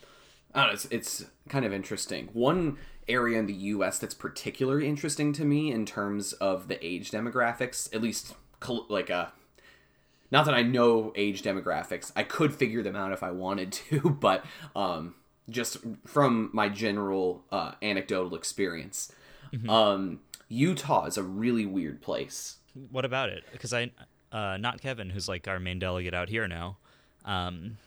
S1: I don't know, it's it's kind of interesting. One area in the U.S. that's particularly interesting to me in terms of the age demographics, at least col- like a. Not that I know age demographics, I could figure them out if I wanted (laughs) to, but um, just from my general uh, anecdotal experience, um, Utah is a really weird place.
S2: What about it? Because I, uh, not Kevin, who's like our main delegate out here now. Um,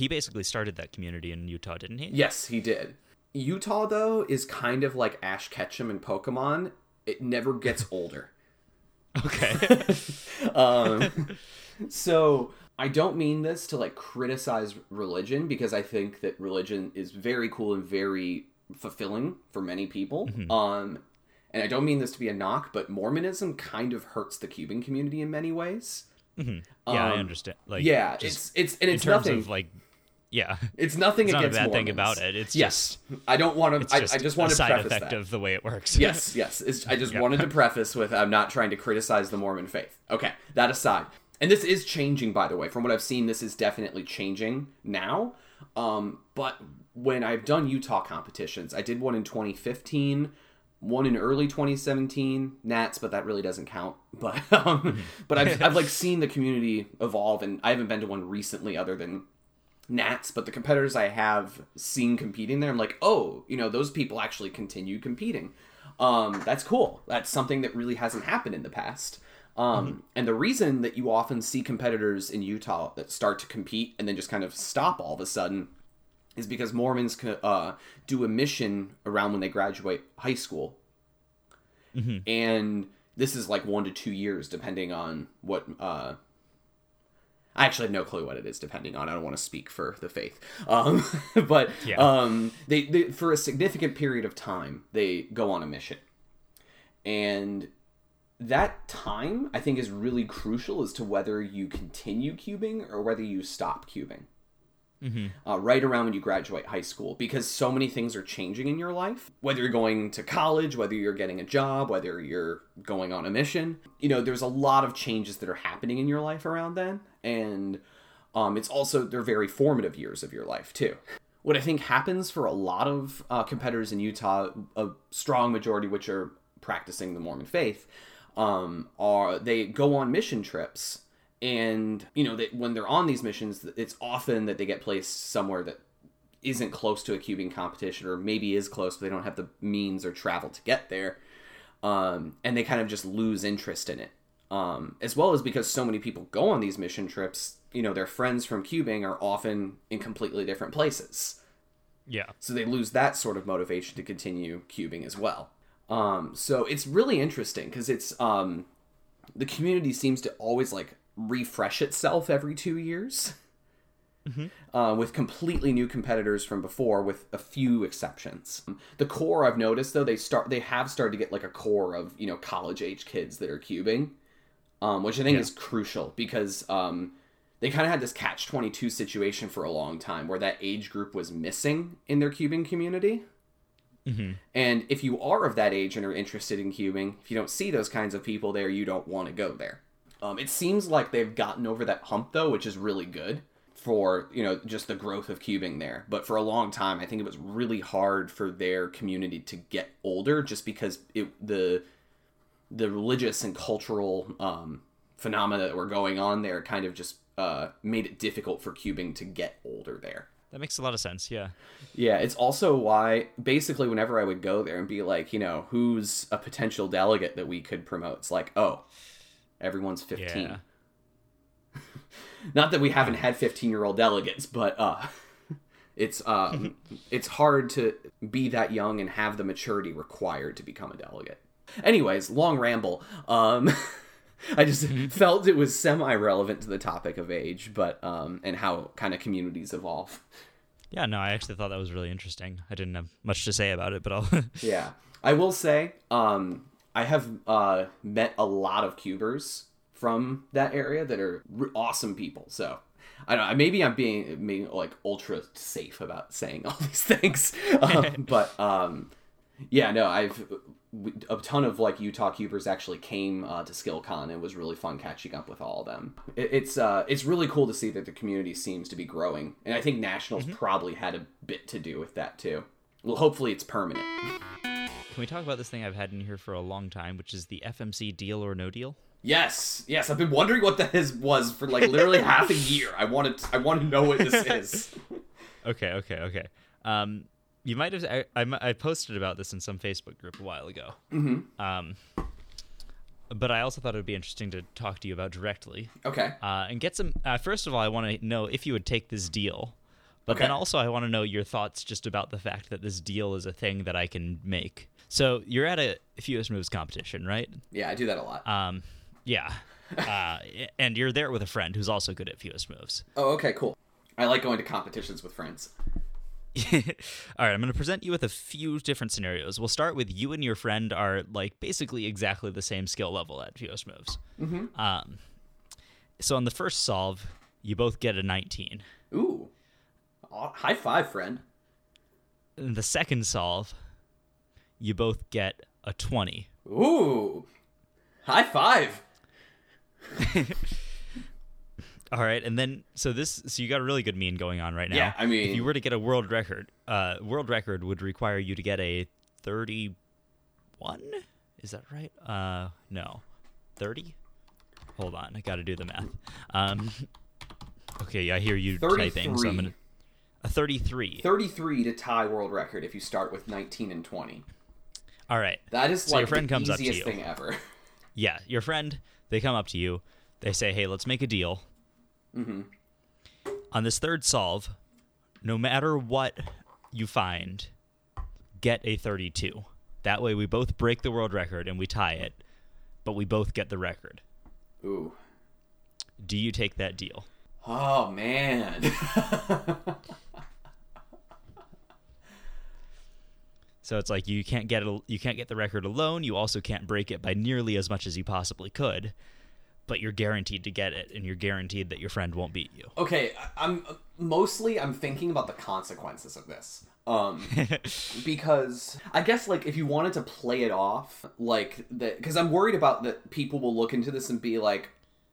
S2: he basically started that community in Utah, didn't he?
S1: Yes, he did. Utah though is kind of like Ash Ketchum in Pokemon. It never gets (laughs) older.
S2: Okay. (laughs)
S1: Um, so I don't mean this to like criticize religion because I think that religion is very cool and very fulfilling for many people. Um, and I don't mean this to be a knock, but Mormonism kind of hurts the cubing community in many ways.
S2: yeah, I
S1: Um,
S2: understand. Like,
S1: yeah, it's it's and
S2: in terms
S1: nothing.
S2: of like, yeah,
S1: it's nothing
S2: it's not a
S1: against
S2: bad thing about it. It's
S1: yes,
S2: just,
S1: I don't want to. I,
S2: just
S1: I just
S2: a
S1: want to
S2: side
S1: preface
S2: effect
S1: that.
S2: of the way it works.
S1: yes, (laughs) yes. It's, I just wanted to preface with I'm not trying to criticize the Mormon faith. Okay, that aside. And this is changing, by the way. From what I've seen, this is definitely changing now. Um, but when I've done Utah competitions, I did one in 2015, one in early 2017, Nats, but that really doesn't count. (laughs) But um, but I've, I've like seen the community evolve, and I haven't been to one recently other than Nats, but the competitors I have seen competing there, I'm like, oh, you know, those people actually continue competing. Um, that's cool. That's something that really hasn't happened in the past. Um, And the reason that you often see competitors in Utah that start to compete and then just kind of stop all of a sudden is because Mormons uh, do a mission around when they graduate high school. And this is like one to two years, depending on what uh, I actually have no clue what it is, depending on. I don't want to speak for the faith, um, (laughs) but
S2: Yeah.
S1: um, they, they for a significant period of time they go on a mission, and that time I think is really crucial as to whether you continue cubing or whether you stop cubing. Uh, right around when you graduate high school, because so many things are changing in your life. Whether you're going to college, whether you're getting a job, whether you're going on a mission, you know, there's a lot of changes that are happening in your life around then, and um, it's also they're very formative years of your life too. What I think happens for a lot of uh, competitors in Utah, a strong majority which are practicing the Mormon faith, um, are they go on mission trips, and you know that when they're on these missions, it's often that they get placed somewhere that isn't close to a cubing competition, or maybe is close, but they don't have the means or travel to get there, um, and they kind of just lose interest in it. Um, as well as because so many people go on these mission trips, you know, their friends from cubing are often in completely different places.
S2: Yeah.
S1: So they lose that sort of motivation to continue cubing as well. Um, so it's really interesting because it's um, the community seems to always like refresh itself every two years uh, with completely new competitors from before, with a few exceptions. The core I've noticed though they start they have started to get like a core of you know college age kids that are cubing, um, which I think is crucial because um, they kind of had this catch twenty two situation for a long time where that age group was missing in their cubing community. And if you are of that age and are interested in cubing, if you don't see those kinds of people there, you don't want to go there. Um, it seems like they've gotten over that hump though, which is really good for you know just the growth of cubing there. But for a long time, I think it was really hard for their community to get older, just because it the the religious and cultural um, phenomena that were going on there kind of just uh, made it difficult for cubing to get older there.
S2: That makes a lot of sense. Yeah.
S1: Yeah, it's also why basically whenever I would go there and be like, you know, who's a potential delegate that we could promote? It's like, oh, everyone's 15.
S2: Yeah. (laughs)
S1: Not that we haven't had 15-year-old delegates, but uh (laughs) it's um (laughs) it's hard to be that young and have the maturity required to become a delegate. Anyways, long ramble. Um I just felt it was semi-relevant to the topic of age, but um and how kind of communities evolve.
S2: Yeah. No, I actually thought that was really interesting. I didn't have much to say about it, but I'll.
S1: Yeah. I will say, um, I have uh, met a lot of cubers from that area that are r- awesome people. So I don't know. Maybe I'm being, like ultra safe about saying (laughs) all these things. (laughs) Um, but um, yeah, no, I've a ton of like Utah cubers actually came uh, to SkillCon. It was really fun catching up with all of them. It, it's uh, it's really cool to see that the community seems to be growing, and I think nationals probably had a bit to do with that too. Well, hopefully it's permanent.
S2: Can we talk about this thing I've had in here for a long time, which is the FMC deal or no deal?
S1: Yes, yes, I've been wondering what that is was for like literally (laughs) half a year. I wanted I want to know what this is. (laughs) (laughs)
S2: Okay, okay, okay. Um, you might have I, I, I posted about this in some Facebook group a while ago. Mm-hmm. Um, but I also thought it would be interesting to talk to you about directly.
S1: Okay.
S2: Uh, and get some. Uh, first of all, I want to know if you would take this deal, but
S1: Okay.
S2: then also I want to know your thoughts just about the fact that this deal is a thing that I can make. So you're at a Fewest Moves competition, right?
S1: Yeah, I do that a lot.
S2: Um, yeah. uh, (laughs) and you're there with a friend who's also good at Fewest Moves.
S1: oh, okay, cool. I like going to competitions with friends. (laughs)
S2: All right, I'm going to present you with a few different scenarios. We'll start with you and your friend are like basically exactly the same skill level at Fewest Moves. Mm-hmm. Um, so on the first solve, you both get a 19.
S1: Ooh. High five, friend.
S2: The second solve, you both get a 20.
S1: Ooh. High five. (laughs)
S2: All right, and then so this so you got a really good mean going on right now.
S1: Yeah, I mean-
S2: if you were to get a world record, uh, world record would require you to get a 31. Is that right? Uh, no, 30. Hold on, I got to do the math. Um, okay, I hear you typing, so I'm
S1: 33.
S2: gonna a 33.
S1: 33 to tie world record if you start with 19 and 20.
S2: All right,
S1: That is
S2: So
S1: like
S2: your friend
S1: the
S2: comes up to
S1: easiest
S2: you.
S1: thing ever. (laughs)
S2: yeah, your friend. They come up to you. They say, "Hey, let's make a deal."
S1: Mm-hmm.
S2: On this third solve, no matter what you find, get a 32. That way, we both break the world record and we tie it, but we both get the record.
S1: Ooh.
S2: Do you take that deal?
S1: Oh man. (laughs)
S2: So it's like you can't get it, you can't get the record alone. You also can't break it by nearly as much as you possibly could, but you're guaranteed to get it, and you're guaranteed that your friend won't beat you.
S1: okay, I'm mostly I'm thinking about the consequences of this. Um (laughs) because I guess like if you wanted to play it off like that cuz I'm worried about that people will look into this and be like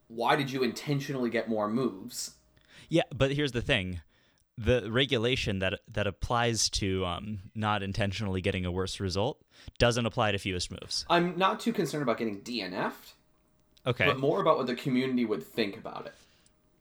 S1: why did you intentionally get more moves?
S2: Yeah, but here's the thing: the regulation that that applies to um, not intentionally getting a worse result doesn't apply to fewest moves.
S1: I'm not too concerned about getting DNF'd,
S2: Okay.
S1: but more about what the community would think about it.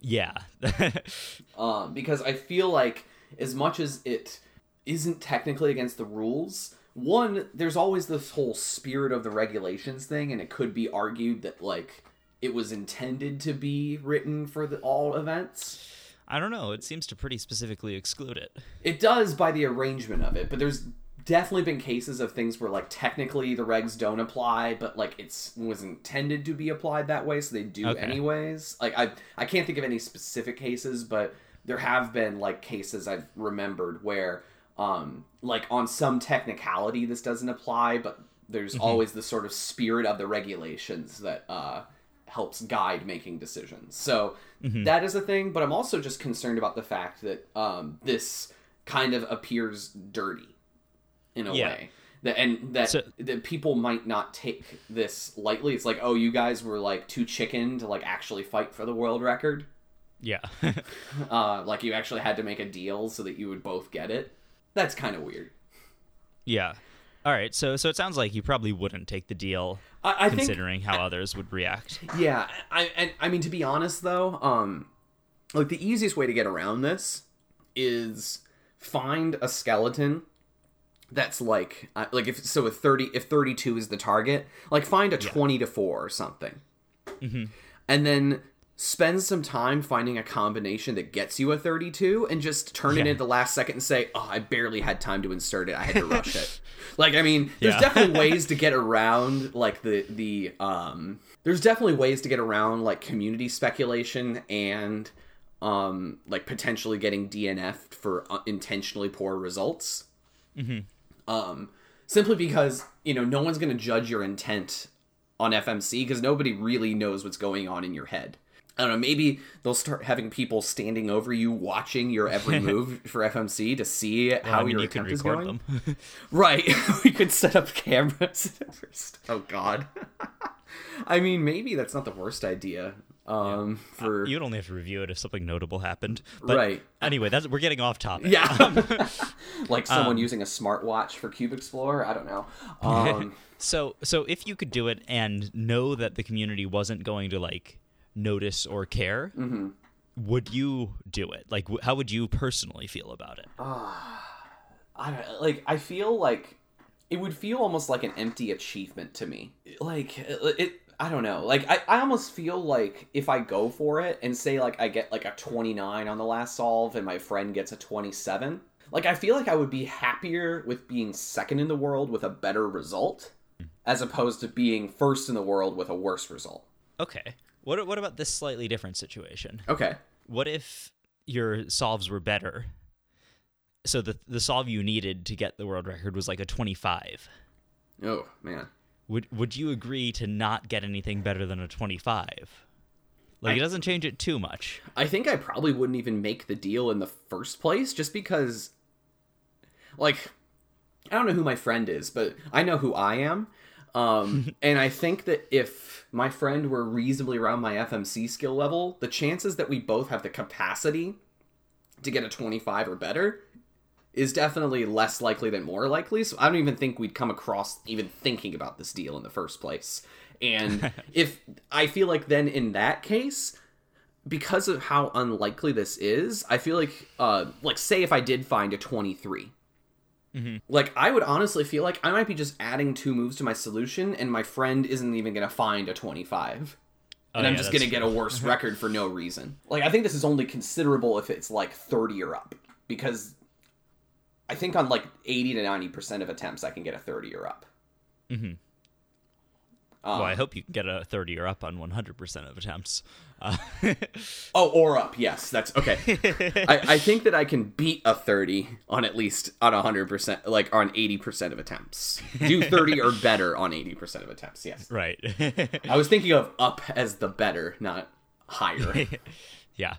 S2: yeah. (laughs)
S1: um, because I feel like as much as it isn't technically against the rules, one there's always this whole spirit of the regulations thing, and it could be argued that like it was intended to be written for the all events.
S2: I don't know. It seems to pretty specifically exclude it.
S1: It does by the arrangement of it, but there's definitely been cases of things where like technically the regs don't apply, but like it's was intended to be applied that way, so they do
S2: Okay.
S1: anyways. Like I I can't think of any specific cases, but there have been like cases I've remembered where um like on some technicality this doesn't apply, but there's always the sort of spirit of the regulations that uh helps guide making decisions. So that is a thing, but I'm also just concerned about the fact that um, this kind of appears dirty in a
S2: Yeah.
S1: way. That and that
S2: So-
S1: that people might not take this lightly. It's like, oh, you guys were like too chicken to like actually fight for the world record.
S2: Yeah. (laughs)
S1: Uh, like you actually had to make a deal so that you would both get it. That's kind of weird.
S2: yeah. All right. So so it sounds like you probably wouldn't take the deal
S1: I, I think
S2: considering how others would react.
S1: Yeah, I and I mean to be honest though, um like the easiest way to get around this is find a skeleton that's like uh, like if so if 30 if 32 is the target, like find a 20 to 4 or something. And then spend some time finding a combination that gets you a 32 and just turn it in the last second and say, "Oh, I barely had time to insert it. I had to rush it." (laughs) Like I mean, there's
S2: Yeah.
S1: definitely (laughs) ways to get around like the the um there's definitely ways to get around like community speculation and um like potentially getting DNF'd for uh, intentionally poor results. Um simply because, you know, no one's going to judge your intent on FMC because nobody really knows what's going on in your head. I don't know, maybe they'll start having people standing over you watching your every (laughs) move for FMC to see
S2: Well,
S1: how
S2: I mean,
S1: your
S2: you can
S1: attempt is going.
S2: them. (laughs) (laughs)
S1: Right. we could set up cameras first. Oh god. I mean, maybe that's not the worst idea. Um for
S2: You'd only have to review it if something notable happened. But
S1: Right.
S2: Anyway, that's we're getting off topic.
S1: Yeah. like someone
S2: Um,
S1: using a smartwatch for Cube Explorer, I don't know. Um
S2: So so if you could do it and know that the community wasn't going to like notice or care,
S1: Mm-hmm.
S2: would you do it? Like, how would you personally feel about it?
S1: I don't like I feel like it would feel almost like an empty achievement to me. Like it, it I don't know. Like I, I almost feel like if I go for it and say like I get like a 29 on the last solve and my friend gets a 27, like I feel like I would be happier with being second in the world with a better result as opposed to being first in the world with a worse result.
S2: Okay. What what about this slightly different situation?
S1: Okay.
S2: What if your solves were better? So the the solve you needed to get the world record was like a 25.
S1: Oh, man.
S2: Would would you agree to not get anything better than a 25? Like
S1: I-
S2: it doesn't change it too much.
S1: I think I probably wouldn't even make the deal in the first place just because like I don't know who my friend is, but I know who I am. Um, (laughs) and I think that if my friend were reasonably around my FMC skill level, the chances that we both have the capacity to get a 25 or better is definitely less likely than more likely. So I don't even think we'd come across even thinking about this deal in the first place. And (laughs) if I feel like then in that case, because of how unlikely this is, I feel like, uh, like say if I did find a 23, like I would honestly feel like I might be just adding two moves to my solution, and my friend isn't even gonna find a 25.
S2: Oh,
S1: And I'm
S2: yeah,
S1: just gonna get a worse (laughs) record for no reason. Like I think this is only considerable if it's like 30 or up, because I think on like 80 to 90 percent of attempts I can get a 30 or up.
S2: Mm hmm.
S1: Um,
S2: well, I hope you can get a 30 or up on 100% of attempts. Uh, (laughs)
S1: Oh, or up. Yes, that's okay. (laughs) I, I think that I can beat a 30 on at least on 100%, like on 80% of attempts. Do 30 or better on 80% of attempts, yes.
S2: right.
S1: I was thinking of up as the better, not higher. (laughs)
S2: yeah.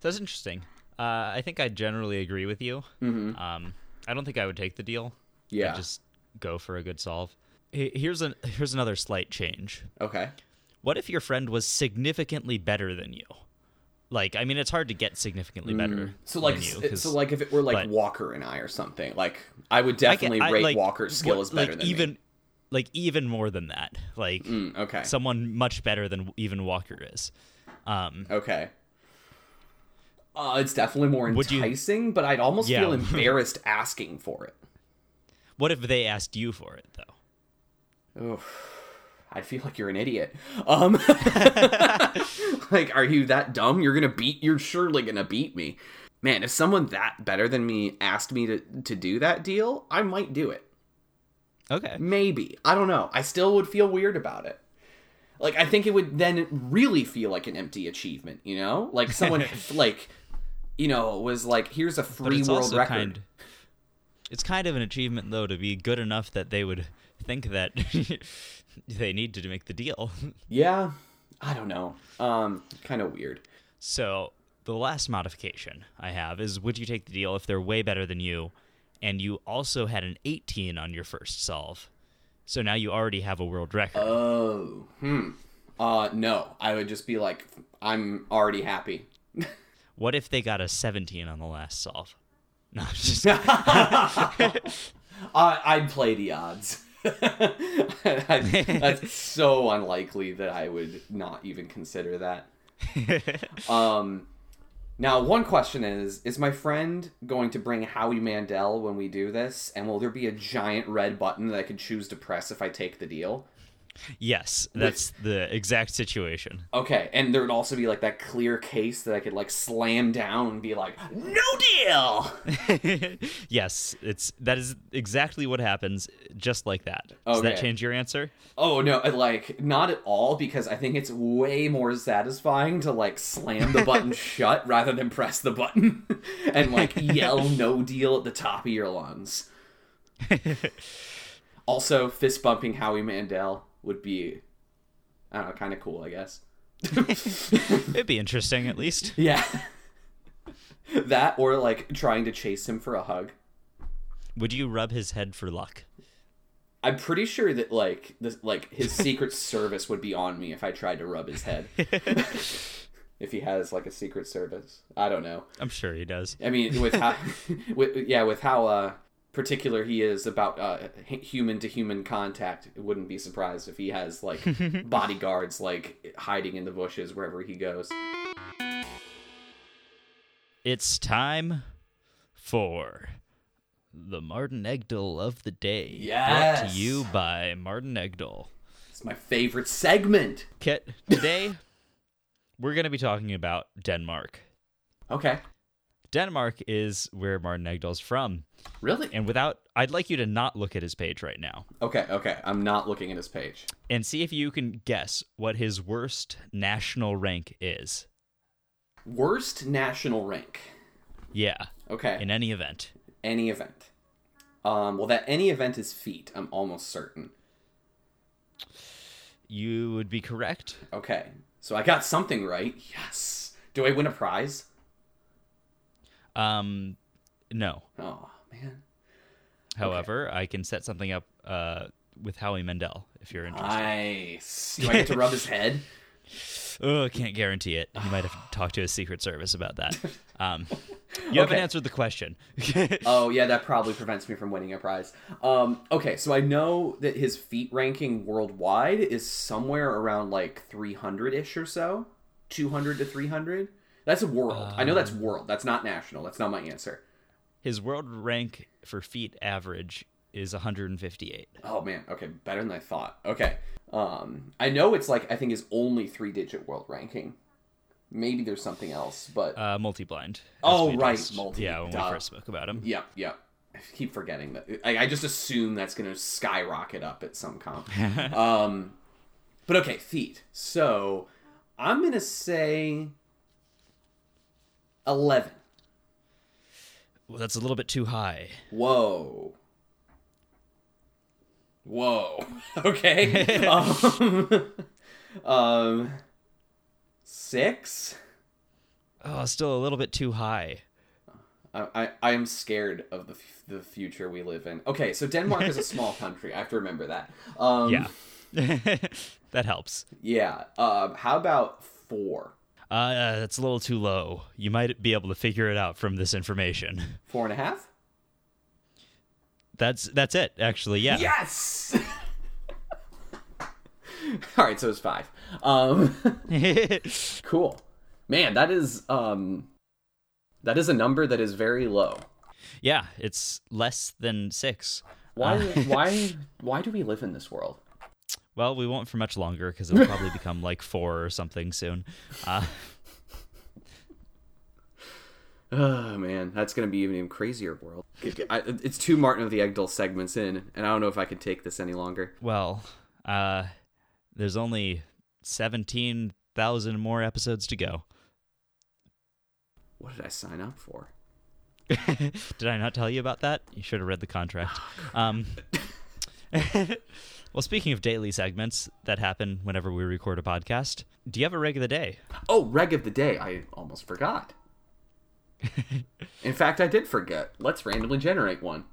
S2: That's interesting. Uh, I think I generally agree with you.
S1: Mm-hmm.
S2: Um, I don't think I would take the deal.
S1: Yeah.
S2: I'd just go for a good solve. Here's an here's another slight change.
S1: Okay.
S2: What if your friend was significantly better than you? Like, I mean, it's hard to get significantly better.
S1: Mm. So like,
S2: than you,
S1: so like if it were like
S2: but-
S1: Walker and I or something, like I would
S2: I get-
S1: definitely
S2: I-
S1: rate
S2: like,
S1: Walker's skill as better
S2: like,
S1: than
S2: even,
S1: me.
S2: like even more than that. Like
S1: Mm, okay.
S2: someone much better than even Walker is. Um,
S1: Okay. Uh, it's definitely more
S2: Would you-
S1: enticing, but I'd almost
S2: Yeah.
S1: feel (laughs) embarrassed asking for it.
S2: what if they asked you for it though?
S1: Oof. I feel like you're an idiot. Um, (laughs) like, are you that dumb? You're gonna beat. You're surely gonna beat me, man. If someone that better than me asked me to to do that deal, I might do it.
S2: Okay.
S1: Maybe I don't know. I still would feel weird about it. Like, I think it would then really feel like an empty achievement. You know, like someone (laughs) like, you know, was like, "Here's a free world record."
S2: kind. It's kind of an achievement though to be good enough that they would think that (laughs) they need to make the deal. (laughs)
S1: Yeah, I don't know. Um, kind of weird.
S2: So the last modification I have is: Would you take the deal if they're way better than you, and you also had an 18 on your first solve? So now you already have a world record.
S1: Oh, hmm. Uh, no. I would just be like, I'm already happy. (laughs)
S2: what if they got a 17 on the last solve? (laughs) No, I'm just
S1: I, I'd play the odds. I, (laughs) that's so unlikely that I would not even consider that. (laughs) Um, now, one question is: Is my friend going to bring Howie Mandel when we do this? And will there be a giant red button that I could choose to press if I take the deal?
S2: Yes, that's the exact situation.
S1: Okay, and there would also be like that clear case that I could like slam down and be like, "No deal." (laughs)
S2: yes, it's that is exactly what happens, just like that. Does that change your answer?
S1: Oh no, uh, like not at all because I think it's way more satisfying to like slam the button (laughs) shut rather than press the button (laughs) and like yell no deal at the top of your lungs. also, fist bumping Howie Mandel would be I don't know, kind of cool, I guess. (laughs)
S2: It'd be interesting, at least. (laughs)
S1: Yeah. (laughs) that or like trying to chase him for a hug.
S2: Would you rub his head for luck?
S1: I'm pretty sure that like this like his secret service would be on me if I tried to rub his head. if he has like a secret service. I don't know.
S2: I'm sure he does.
S1: I mean with how with yeah, with how uh particular he is about uh, human to human contact, it wouldn't be surprised if he has like (laughs) bodyguards like hiding in the bushes wherever he goes.
S2: It's time for the Martin Egdal of the day. Brought to you by Martin Egdal.
S1: It's my favorite segment.
S2: Kit, today we're going to be talking about Denmark.
S1: Okay.
S2: Denmark is where Martin Egdal's from.
S1: Really?
S2: And without, I'd like you to not look at his page right now
S1: Okay, okay. I'm not looking at his page.
S2: and see if you can guess what his worst national rank is.
S1: Worst national rank.
S2: Yeah,
S1: Okay.
S2: in any event.
S1: any event. Um, well, that any event is feet. I'm almost certain.
S2: You would be correct.
S1: Okay, so I got something right. Yes. Do I win a prize?
S2: Um, no.
S1: Oh man.
S2: However, I can set something up uh, with Howie Mandel if you're interested.
S1: Nice. Do I get to rub his (laughs) head?
S2: Oh, I can't guarantee it. You might have (sighs) to talk to his Secret Service about that. (laughs) Um, you haven't answered the question. (laughs)
S1: Oh yeah, that probably prevents me from winning a prize. Um, okay, so I know that his feet ranking worldwide is somewhere around like 300 ish or so, 200 to 300. That's a world. I know that's world. That's not national. That's not my answer.
S2: his world rank for feet average is 158.
S1: Oh man, okay, better than I thought. Okay, um, I know it's like I think his only three-digit world ranking. Maybe there's something else, but
S2: Uh, multi-blind.
S1: Oh, right,
S2: just-
S1: multi,
S2: Yeah, when
S1: duh.
S2: we first spoke about him.
S1: yeah, yeah. I keep forgetting that. I, I just assume that's gonna skyrocket up at some comp. (laughs) um, but okay, feet. So I'm gonna say eleven.
S2: Well, that's a little bit too high.
S1: Whoa. Whoa. (laughs) Okay. (laughs) um, (laughs) um, six.
S2: Oh, still a little bit too high.
S1: I, I, I am scared of the, f- the future we live in. Okay, so Denmark is a small country. I have to remember that. Um,
S2: Yeah. that helps.
S1: Yeah. Um, how about four?
S2: Uh, that's a little too low. You might be able to figure it out from this information. (laughs)
S1: Four and a half?
S2: That's that's it, actually. Yeah.
S1: Yes. (laughs) All right, so it's five. Um, (laughs) cool. Man, that is um, that is a number that is very low.
S2: yeah, it's less than six.
S1: Why?
S2: Uh,
S1: why? Why do we live in this world?
S2: Well, we won't for much longer because it'll probably (laughs) become like four or something soon. Uh, (laughs)
S1: Oh man, that's gonna be even even crazier world. I, it's two Martin of the Egdal segments in, and I don't know if I can take this any longer.
S2: well, uh, there's only seventeen thousand more episodes to go.
S1: What did I sign up for? (laughs)
S2: Did I not tell you about that? You should have read the contract. Um, well, speaking of daily segments that happen whenever we record a podcast, do you have a reg of the day?
S1: Oh, reg of the day. I almost forgot. (laughs) In fact, I did forget. Let's randomly generate one.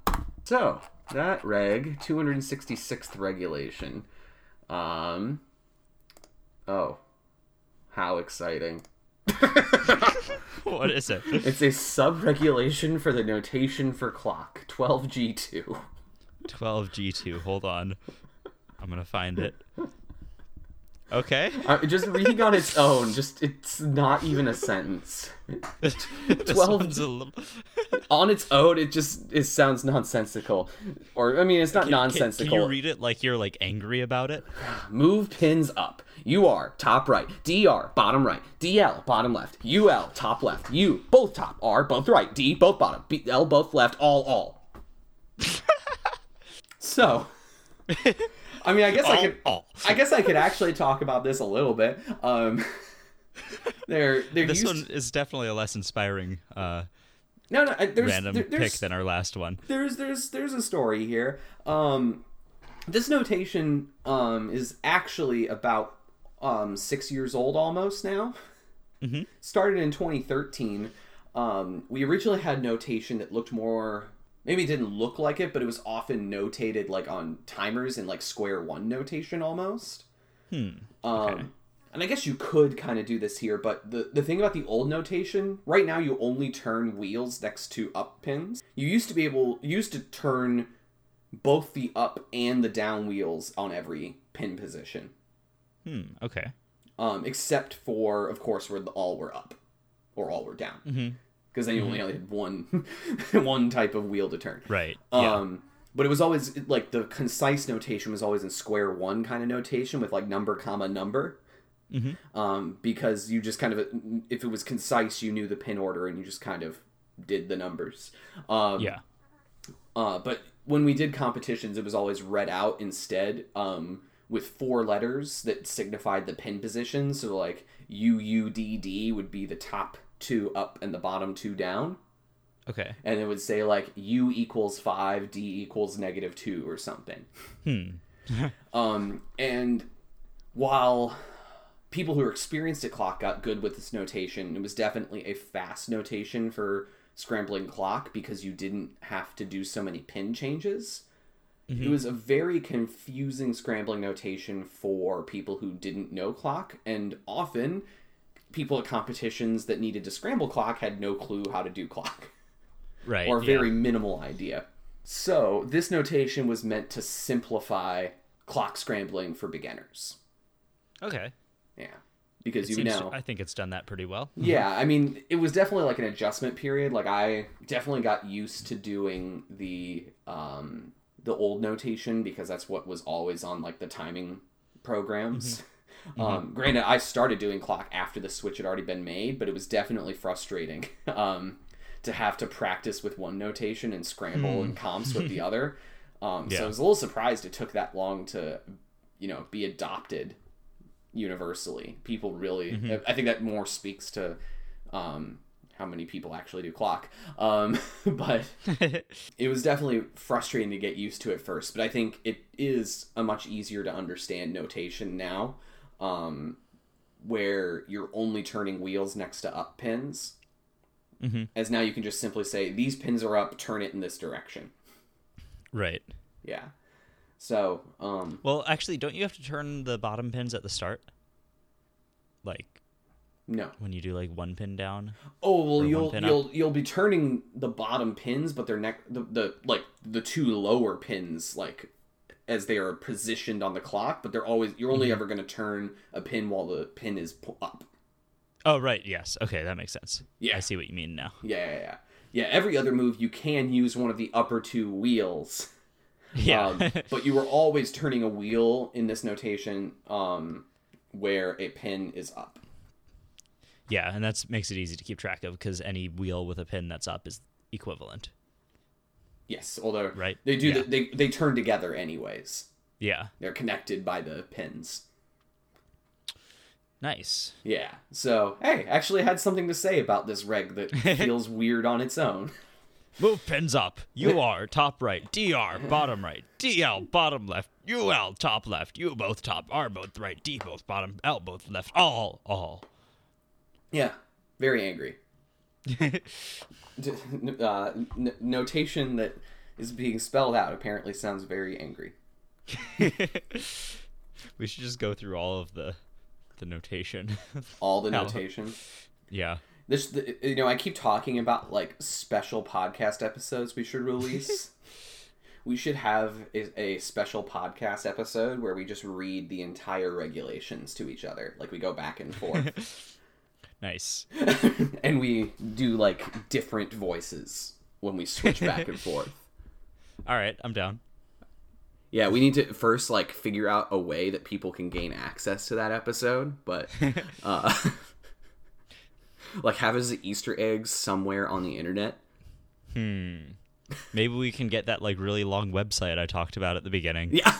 S1: So, that reg, 266th regulation. Um. Oh. How exciting. (laughs)
S2: what is it? (laughs)
S1: It's a sub-regulation for the notation for clock, 12G2.
S2: 12G2. Hold on. I'm going to find it. (laughs) Okay.
S1: Uh, just reading on its own, just it's not even a sentence. (laughs)
S2: This
S1: 12
S2: one's a little... (laughs)
S1: On its own, it just it sounds nonsensical. Or I mean, it's not
S2: Can- can-
S1: nonsensical.
S2: Can, you read it like you're like angry about it?
S1: Move pins up. UR top right. DR bottom right. DL bottom left. UL top left. U both top. R both right. D both bottom. B, L both left. All all. so, I mean, I guess I could. I guess I could actually talk about this a little bit. Um, (laughs) they're they're
S2: This one is definitely a less inspiring uh,
S1: no, no. There's
S2: random
S1: there- there's,
S2: pick than our last one.
S1: there's there's there's a story here. Um, this notation um is actually about um, six years old almost now.
S2: Mhm.
S1: Started in 2013. Um, we originally had notation that looked more. Maybe it didn't look like it, but it was often notated like on timers in like square one notation almost.
S2: Hmm.
S1: Um,
S2: Okay.
S1: And I guess you could kind of do this here, but the, the thing about the old notation, right now you only turn wheels next to up pins. You used to be able, you used to turn both the up and the down wheels on every pin position,
S2: Hmm. Okay.
S1: um, except for, of course, where the, all were up or all were down,
S2: Mhm.
S1: Because then you only had one (laughs) one type of wheel to turn.
S2: Right. Yeah.
S1: Um, but it was always like the concise notation was always in square one kind of notation with like number comma number.
S2: Mhm.
S1: Um, because you just kind of if it was concise, you knew the pin order and you just kind of did the numbers. Um,
S2: yeah.
S1: Uh, but when we did competitions, it was always read out instead um, with four letters that signified the pin position. So like U U D D would be the top two up and the bottom two down
S2: Okay.
S1: and it would say like u equals 5 d equals negative 2 or something
S2: Hmm. (laughs)
S1: um, and while people who are experienced at clock got good with this notation it was definitely a fast notation for scrambling clock because you didn't have to do so many pin changes it was a very confusing scrambling notation for people who didn't know clock and often people at competitions that needed to scramble clock had no clue how to do clock (laughs)
S2: Right.
S1: or
S2: yeah.
S1: very minimal idea. So, this notation was meant to simplify clock scrambling for beginners.
S2: Okay.
S1: Yeah. Because you
S2: Seems-
S1: know.
S2: I think it's done that pretty well. (laughs)
S1: Yeah, I mean, it was definitely like an adjustment period. Like I definitely got used to doing the um the old notation because that's what was always on like the timing programs. Um, granted, I started doing clock after the switch had already been made, but it was definitely frustrating (laughs) um, to have to practice with one notation and scramble and comps with the (laughs) other. Um, So I was a little surprised it took that long to, you know, be adopted universally. People really, I think that more speaks to um, how many people actually do clock. Um, (laughs) but it was definitely frustrating to get used to at first. But I think it is a much easier to understand notation now, um, where you're only turning wheels next to up pins.
S2: Mm-hmm.
S1: As now you can just simply say these pins are up, turn it in this direction.
S2: right.
S1: Yeah. So, um,
S2: Well, actually, don't you have to turn the bottom pins at the start? Like
S1: no.
S2: when you do like one pin down.
S1: Oh well, you'll you'll you'll be turning the bottom pins, but they're neck the, the like the two lower pins like as they are positioned on the clock, but they're always you're
S2: Mm-hmm.
S1: only ever going to turn a pin while the pin is up.
S2: Oh, right. Yes. Okay, that makes sense.
S1: Yeah.
S2: I see what you mean now.
S1: Yeah, yeah, yeah. Yeah, every other move you can use one of the upper two wheels. (laughs)
S2: Yeah.
S1: Um, but you were always turning a wheel in this notation um, where a pin is up.
S2: yeah, and that makes it easy to keep track of because any wheel with a pin that's up is equivalent.
S1: Yes, although
S2: Right,
S1: they do
S2: yeah.
S1: the, they they turn together anyways.
S2: Yeah.
S1: They're connected by the pins.
S2: Nice.
S1: Yeah. So, hey, actually had something to say about this reg that (laughs) feels weird on its own.
S2: Move pins up. (laughs) UR top right. DR bottom right. DL bottom left. UL top left. U both top. R both right. D both bottom. L both left. All. All.
S1: Yeah. Very angry. (laughs) Uh, n- notation that is being spelled out apparently sounds very angry. (laughs)
S2: we should just go through all of the the notation. (laughs)
S1: All the notation.
S2: yeah.
S1: This, the, you know, I keep talking about like special podcast episodes we should release. we should have a, a special podcast episode where we just read the entire regulations to each other, like we go back and forth.
S2: Nice. (laughs)
S1: and we do like different voices when we switch back and (laughs) forth.
S2: All right, I'm down.
S1: Yeah, we need to first like figure out a way that people can gain access to that episode, but (laughs) uh like have as Easter eggs somewhere on the internet. Hmm.
S2: Maybe we can get that like really long website I talked about at the beginning.
S1: Yeah.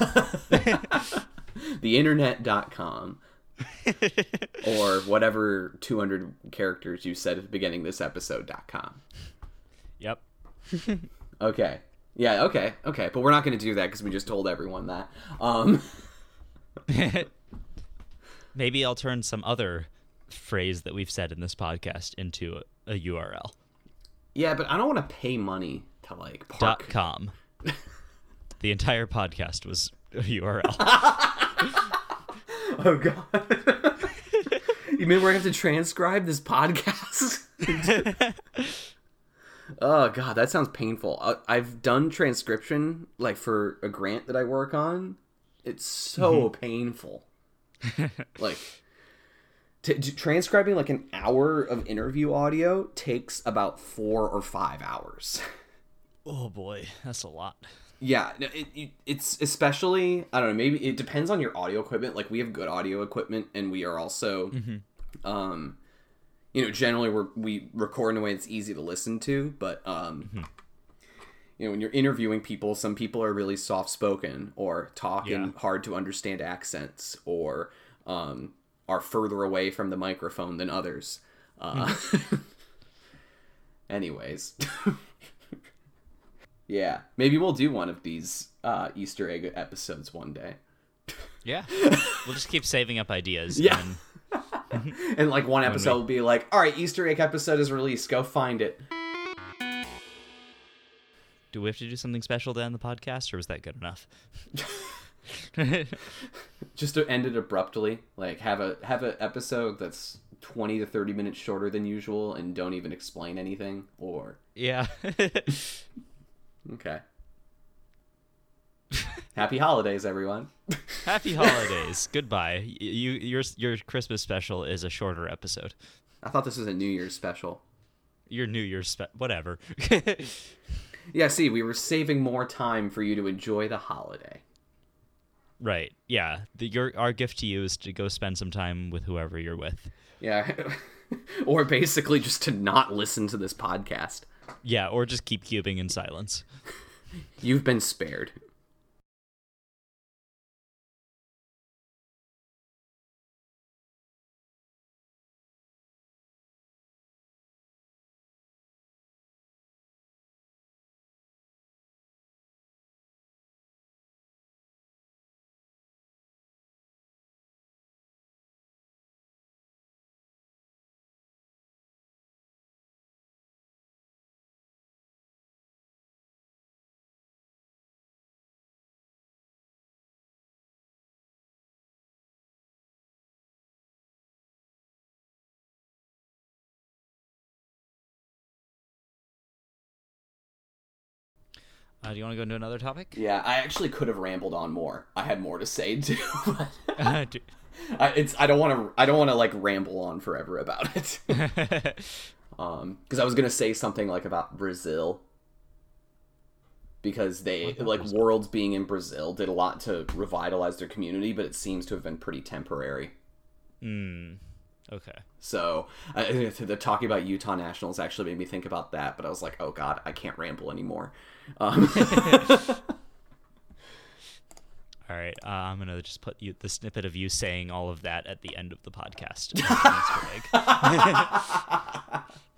S1: Theinternet.com (laughs) or whatever 200 characters you said at the beginning of this episode.com.
S2: Yep. (laughs)
S1: Okay. Yeah, okay. Okay, but we're not going to do that cuz we just told everyone that. Um (laughs)
S2: Maybe I'll turn some other phrase that we've said in this podcast into a, a URL.
S1: Yeah, but I don't want to pay money to like park.
S2: com. the entire podcast was a URL.
S1: Oh god. (laughs) you mean we're gonna have to transcribe this podcast? (laughs) oh god, that sounds painful. I, I've done transcription like for a grant that I work on. It's so mm-hmm. painful. like t- transcribing like an hour of interview audio takes about four or five hours.
S2: oh boy, that's a lot.
S1: Yeah, it, it, it's especially I don't know. Maybe it depends on your audio equipment. Like we have good audio equipment, and we are also, um, you know, generally we we record in a way that's easy to listen to. But um, you know, when you're interviewing people, some people are really soft spoken or talking
S2: Yeah.
S1: hard to understand accents, or um, are further away from the microphone than others. Uh, (laughs) anyways. (laughs) Yeah, maybe we'll do one of these uh, Easter egg episodes one day.
S2: Yeah. (laughs) we'll just keep saving up ideas.
S1: Yeah.
S2: And (laughs)
S1: And like one episode will be like, "All right, Easter egg episode is released. Go find it."
S2: do we have to do something special to end the podcast, or was that good enough? (laughs)
S1: Just to end it abruptly, like have a have an episode that's twenty to thirty minutes shorter than usual, and don't even explain anything. Or
S2: yeah.
S1: Okay, (laughs) happy holidays, everyone. (laughs)
S2: Happy holidays. Goodbye. You your your Christmas special is a shorter episode.
S1: I thought this was a New Year's special.
S2: Your New Year's spe- whatever. (laughs)
S1: Yeah, see, we were saving more time for you to enjoy the holiday.
S2: right. Yeah. The, your our gift to you is to go spend some time with whoever you're with.
S1: Yeah, or basically just to not listen to this podcast.
S2: Yeah, or just keep cubing in silence.
S1: You've been spared.
S2: Uh, do you want to go into another topic?
S1: Yeah, I actually could have rambled on more. I had more to say (laughs) too. but
S2: Uh, (laughs) do-
S1: I, it's I don't want to I don't want to like ramble on forever about it. (laughs) um, because I was gonna say something like about Brazil. Because they like
S2: Brazil?
S1: Worlds being in Brazil did a lot to revitalize their community, but it seems to have been pretty temporary.
S2: mm, okay.
S1: So uh, the talking about Utah Nationals actually made me think about that, but I was like, oh god, I can't ramble anymore. Um, (laughs)
S2: All right. Uh, I'm gonna just put you the snippet of you saying all of that at the end of the podcast. (laughs) (laughs)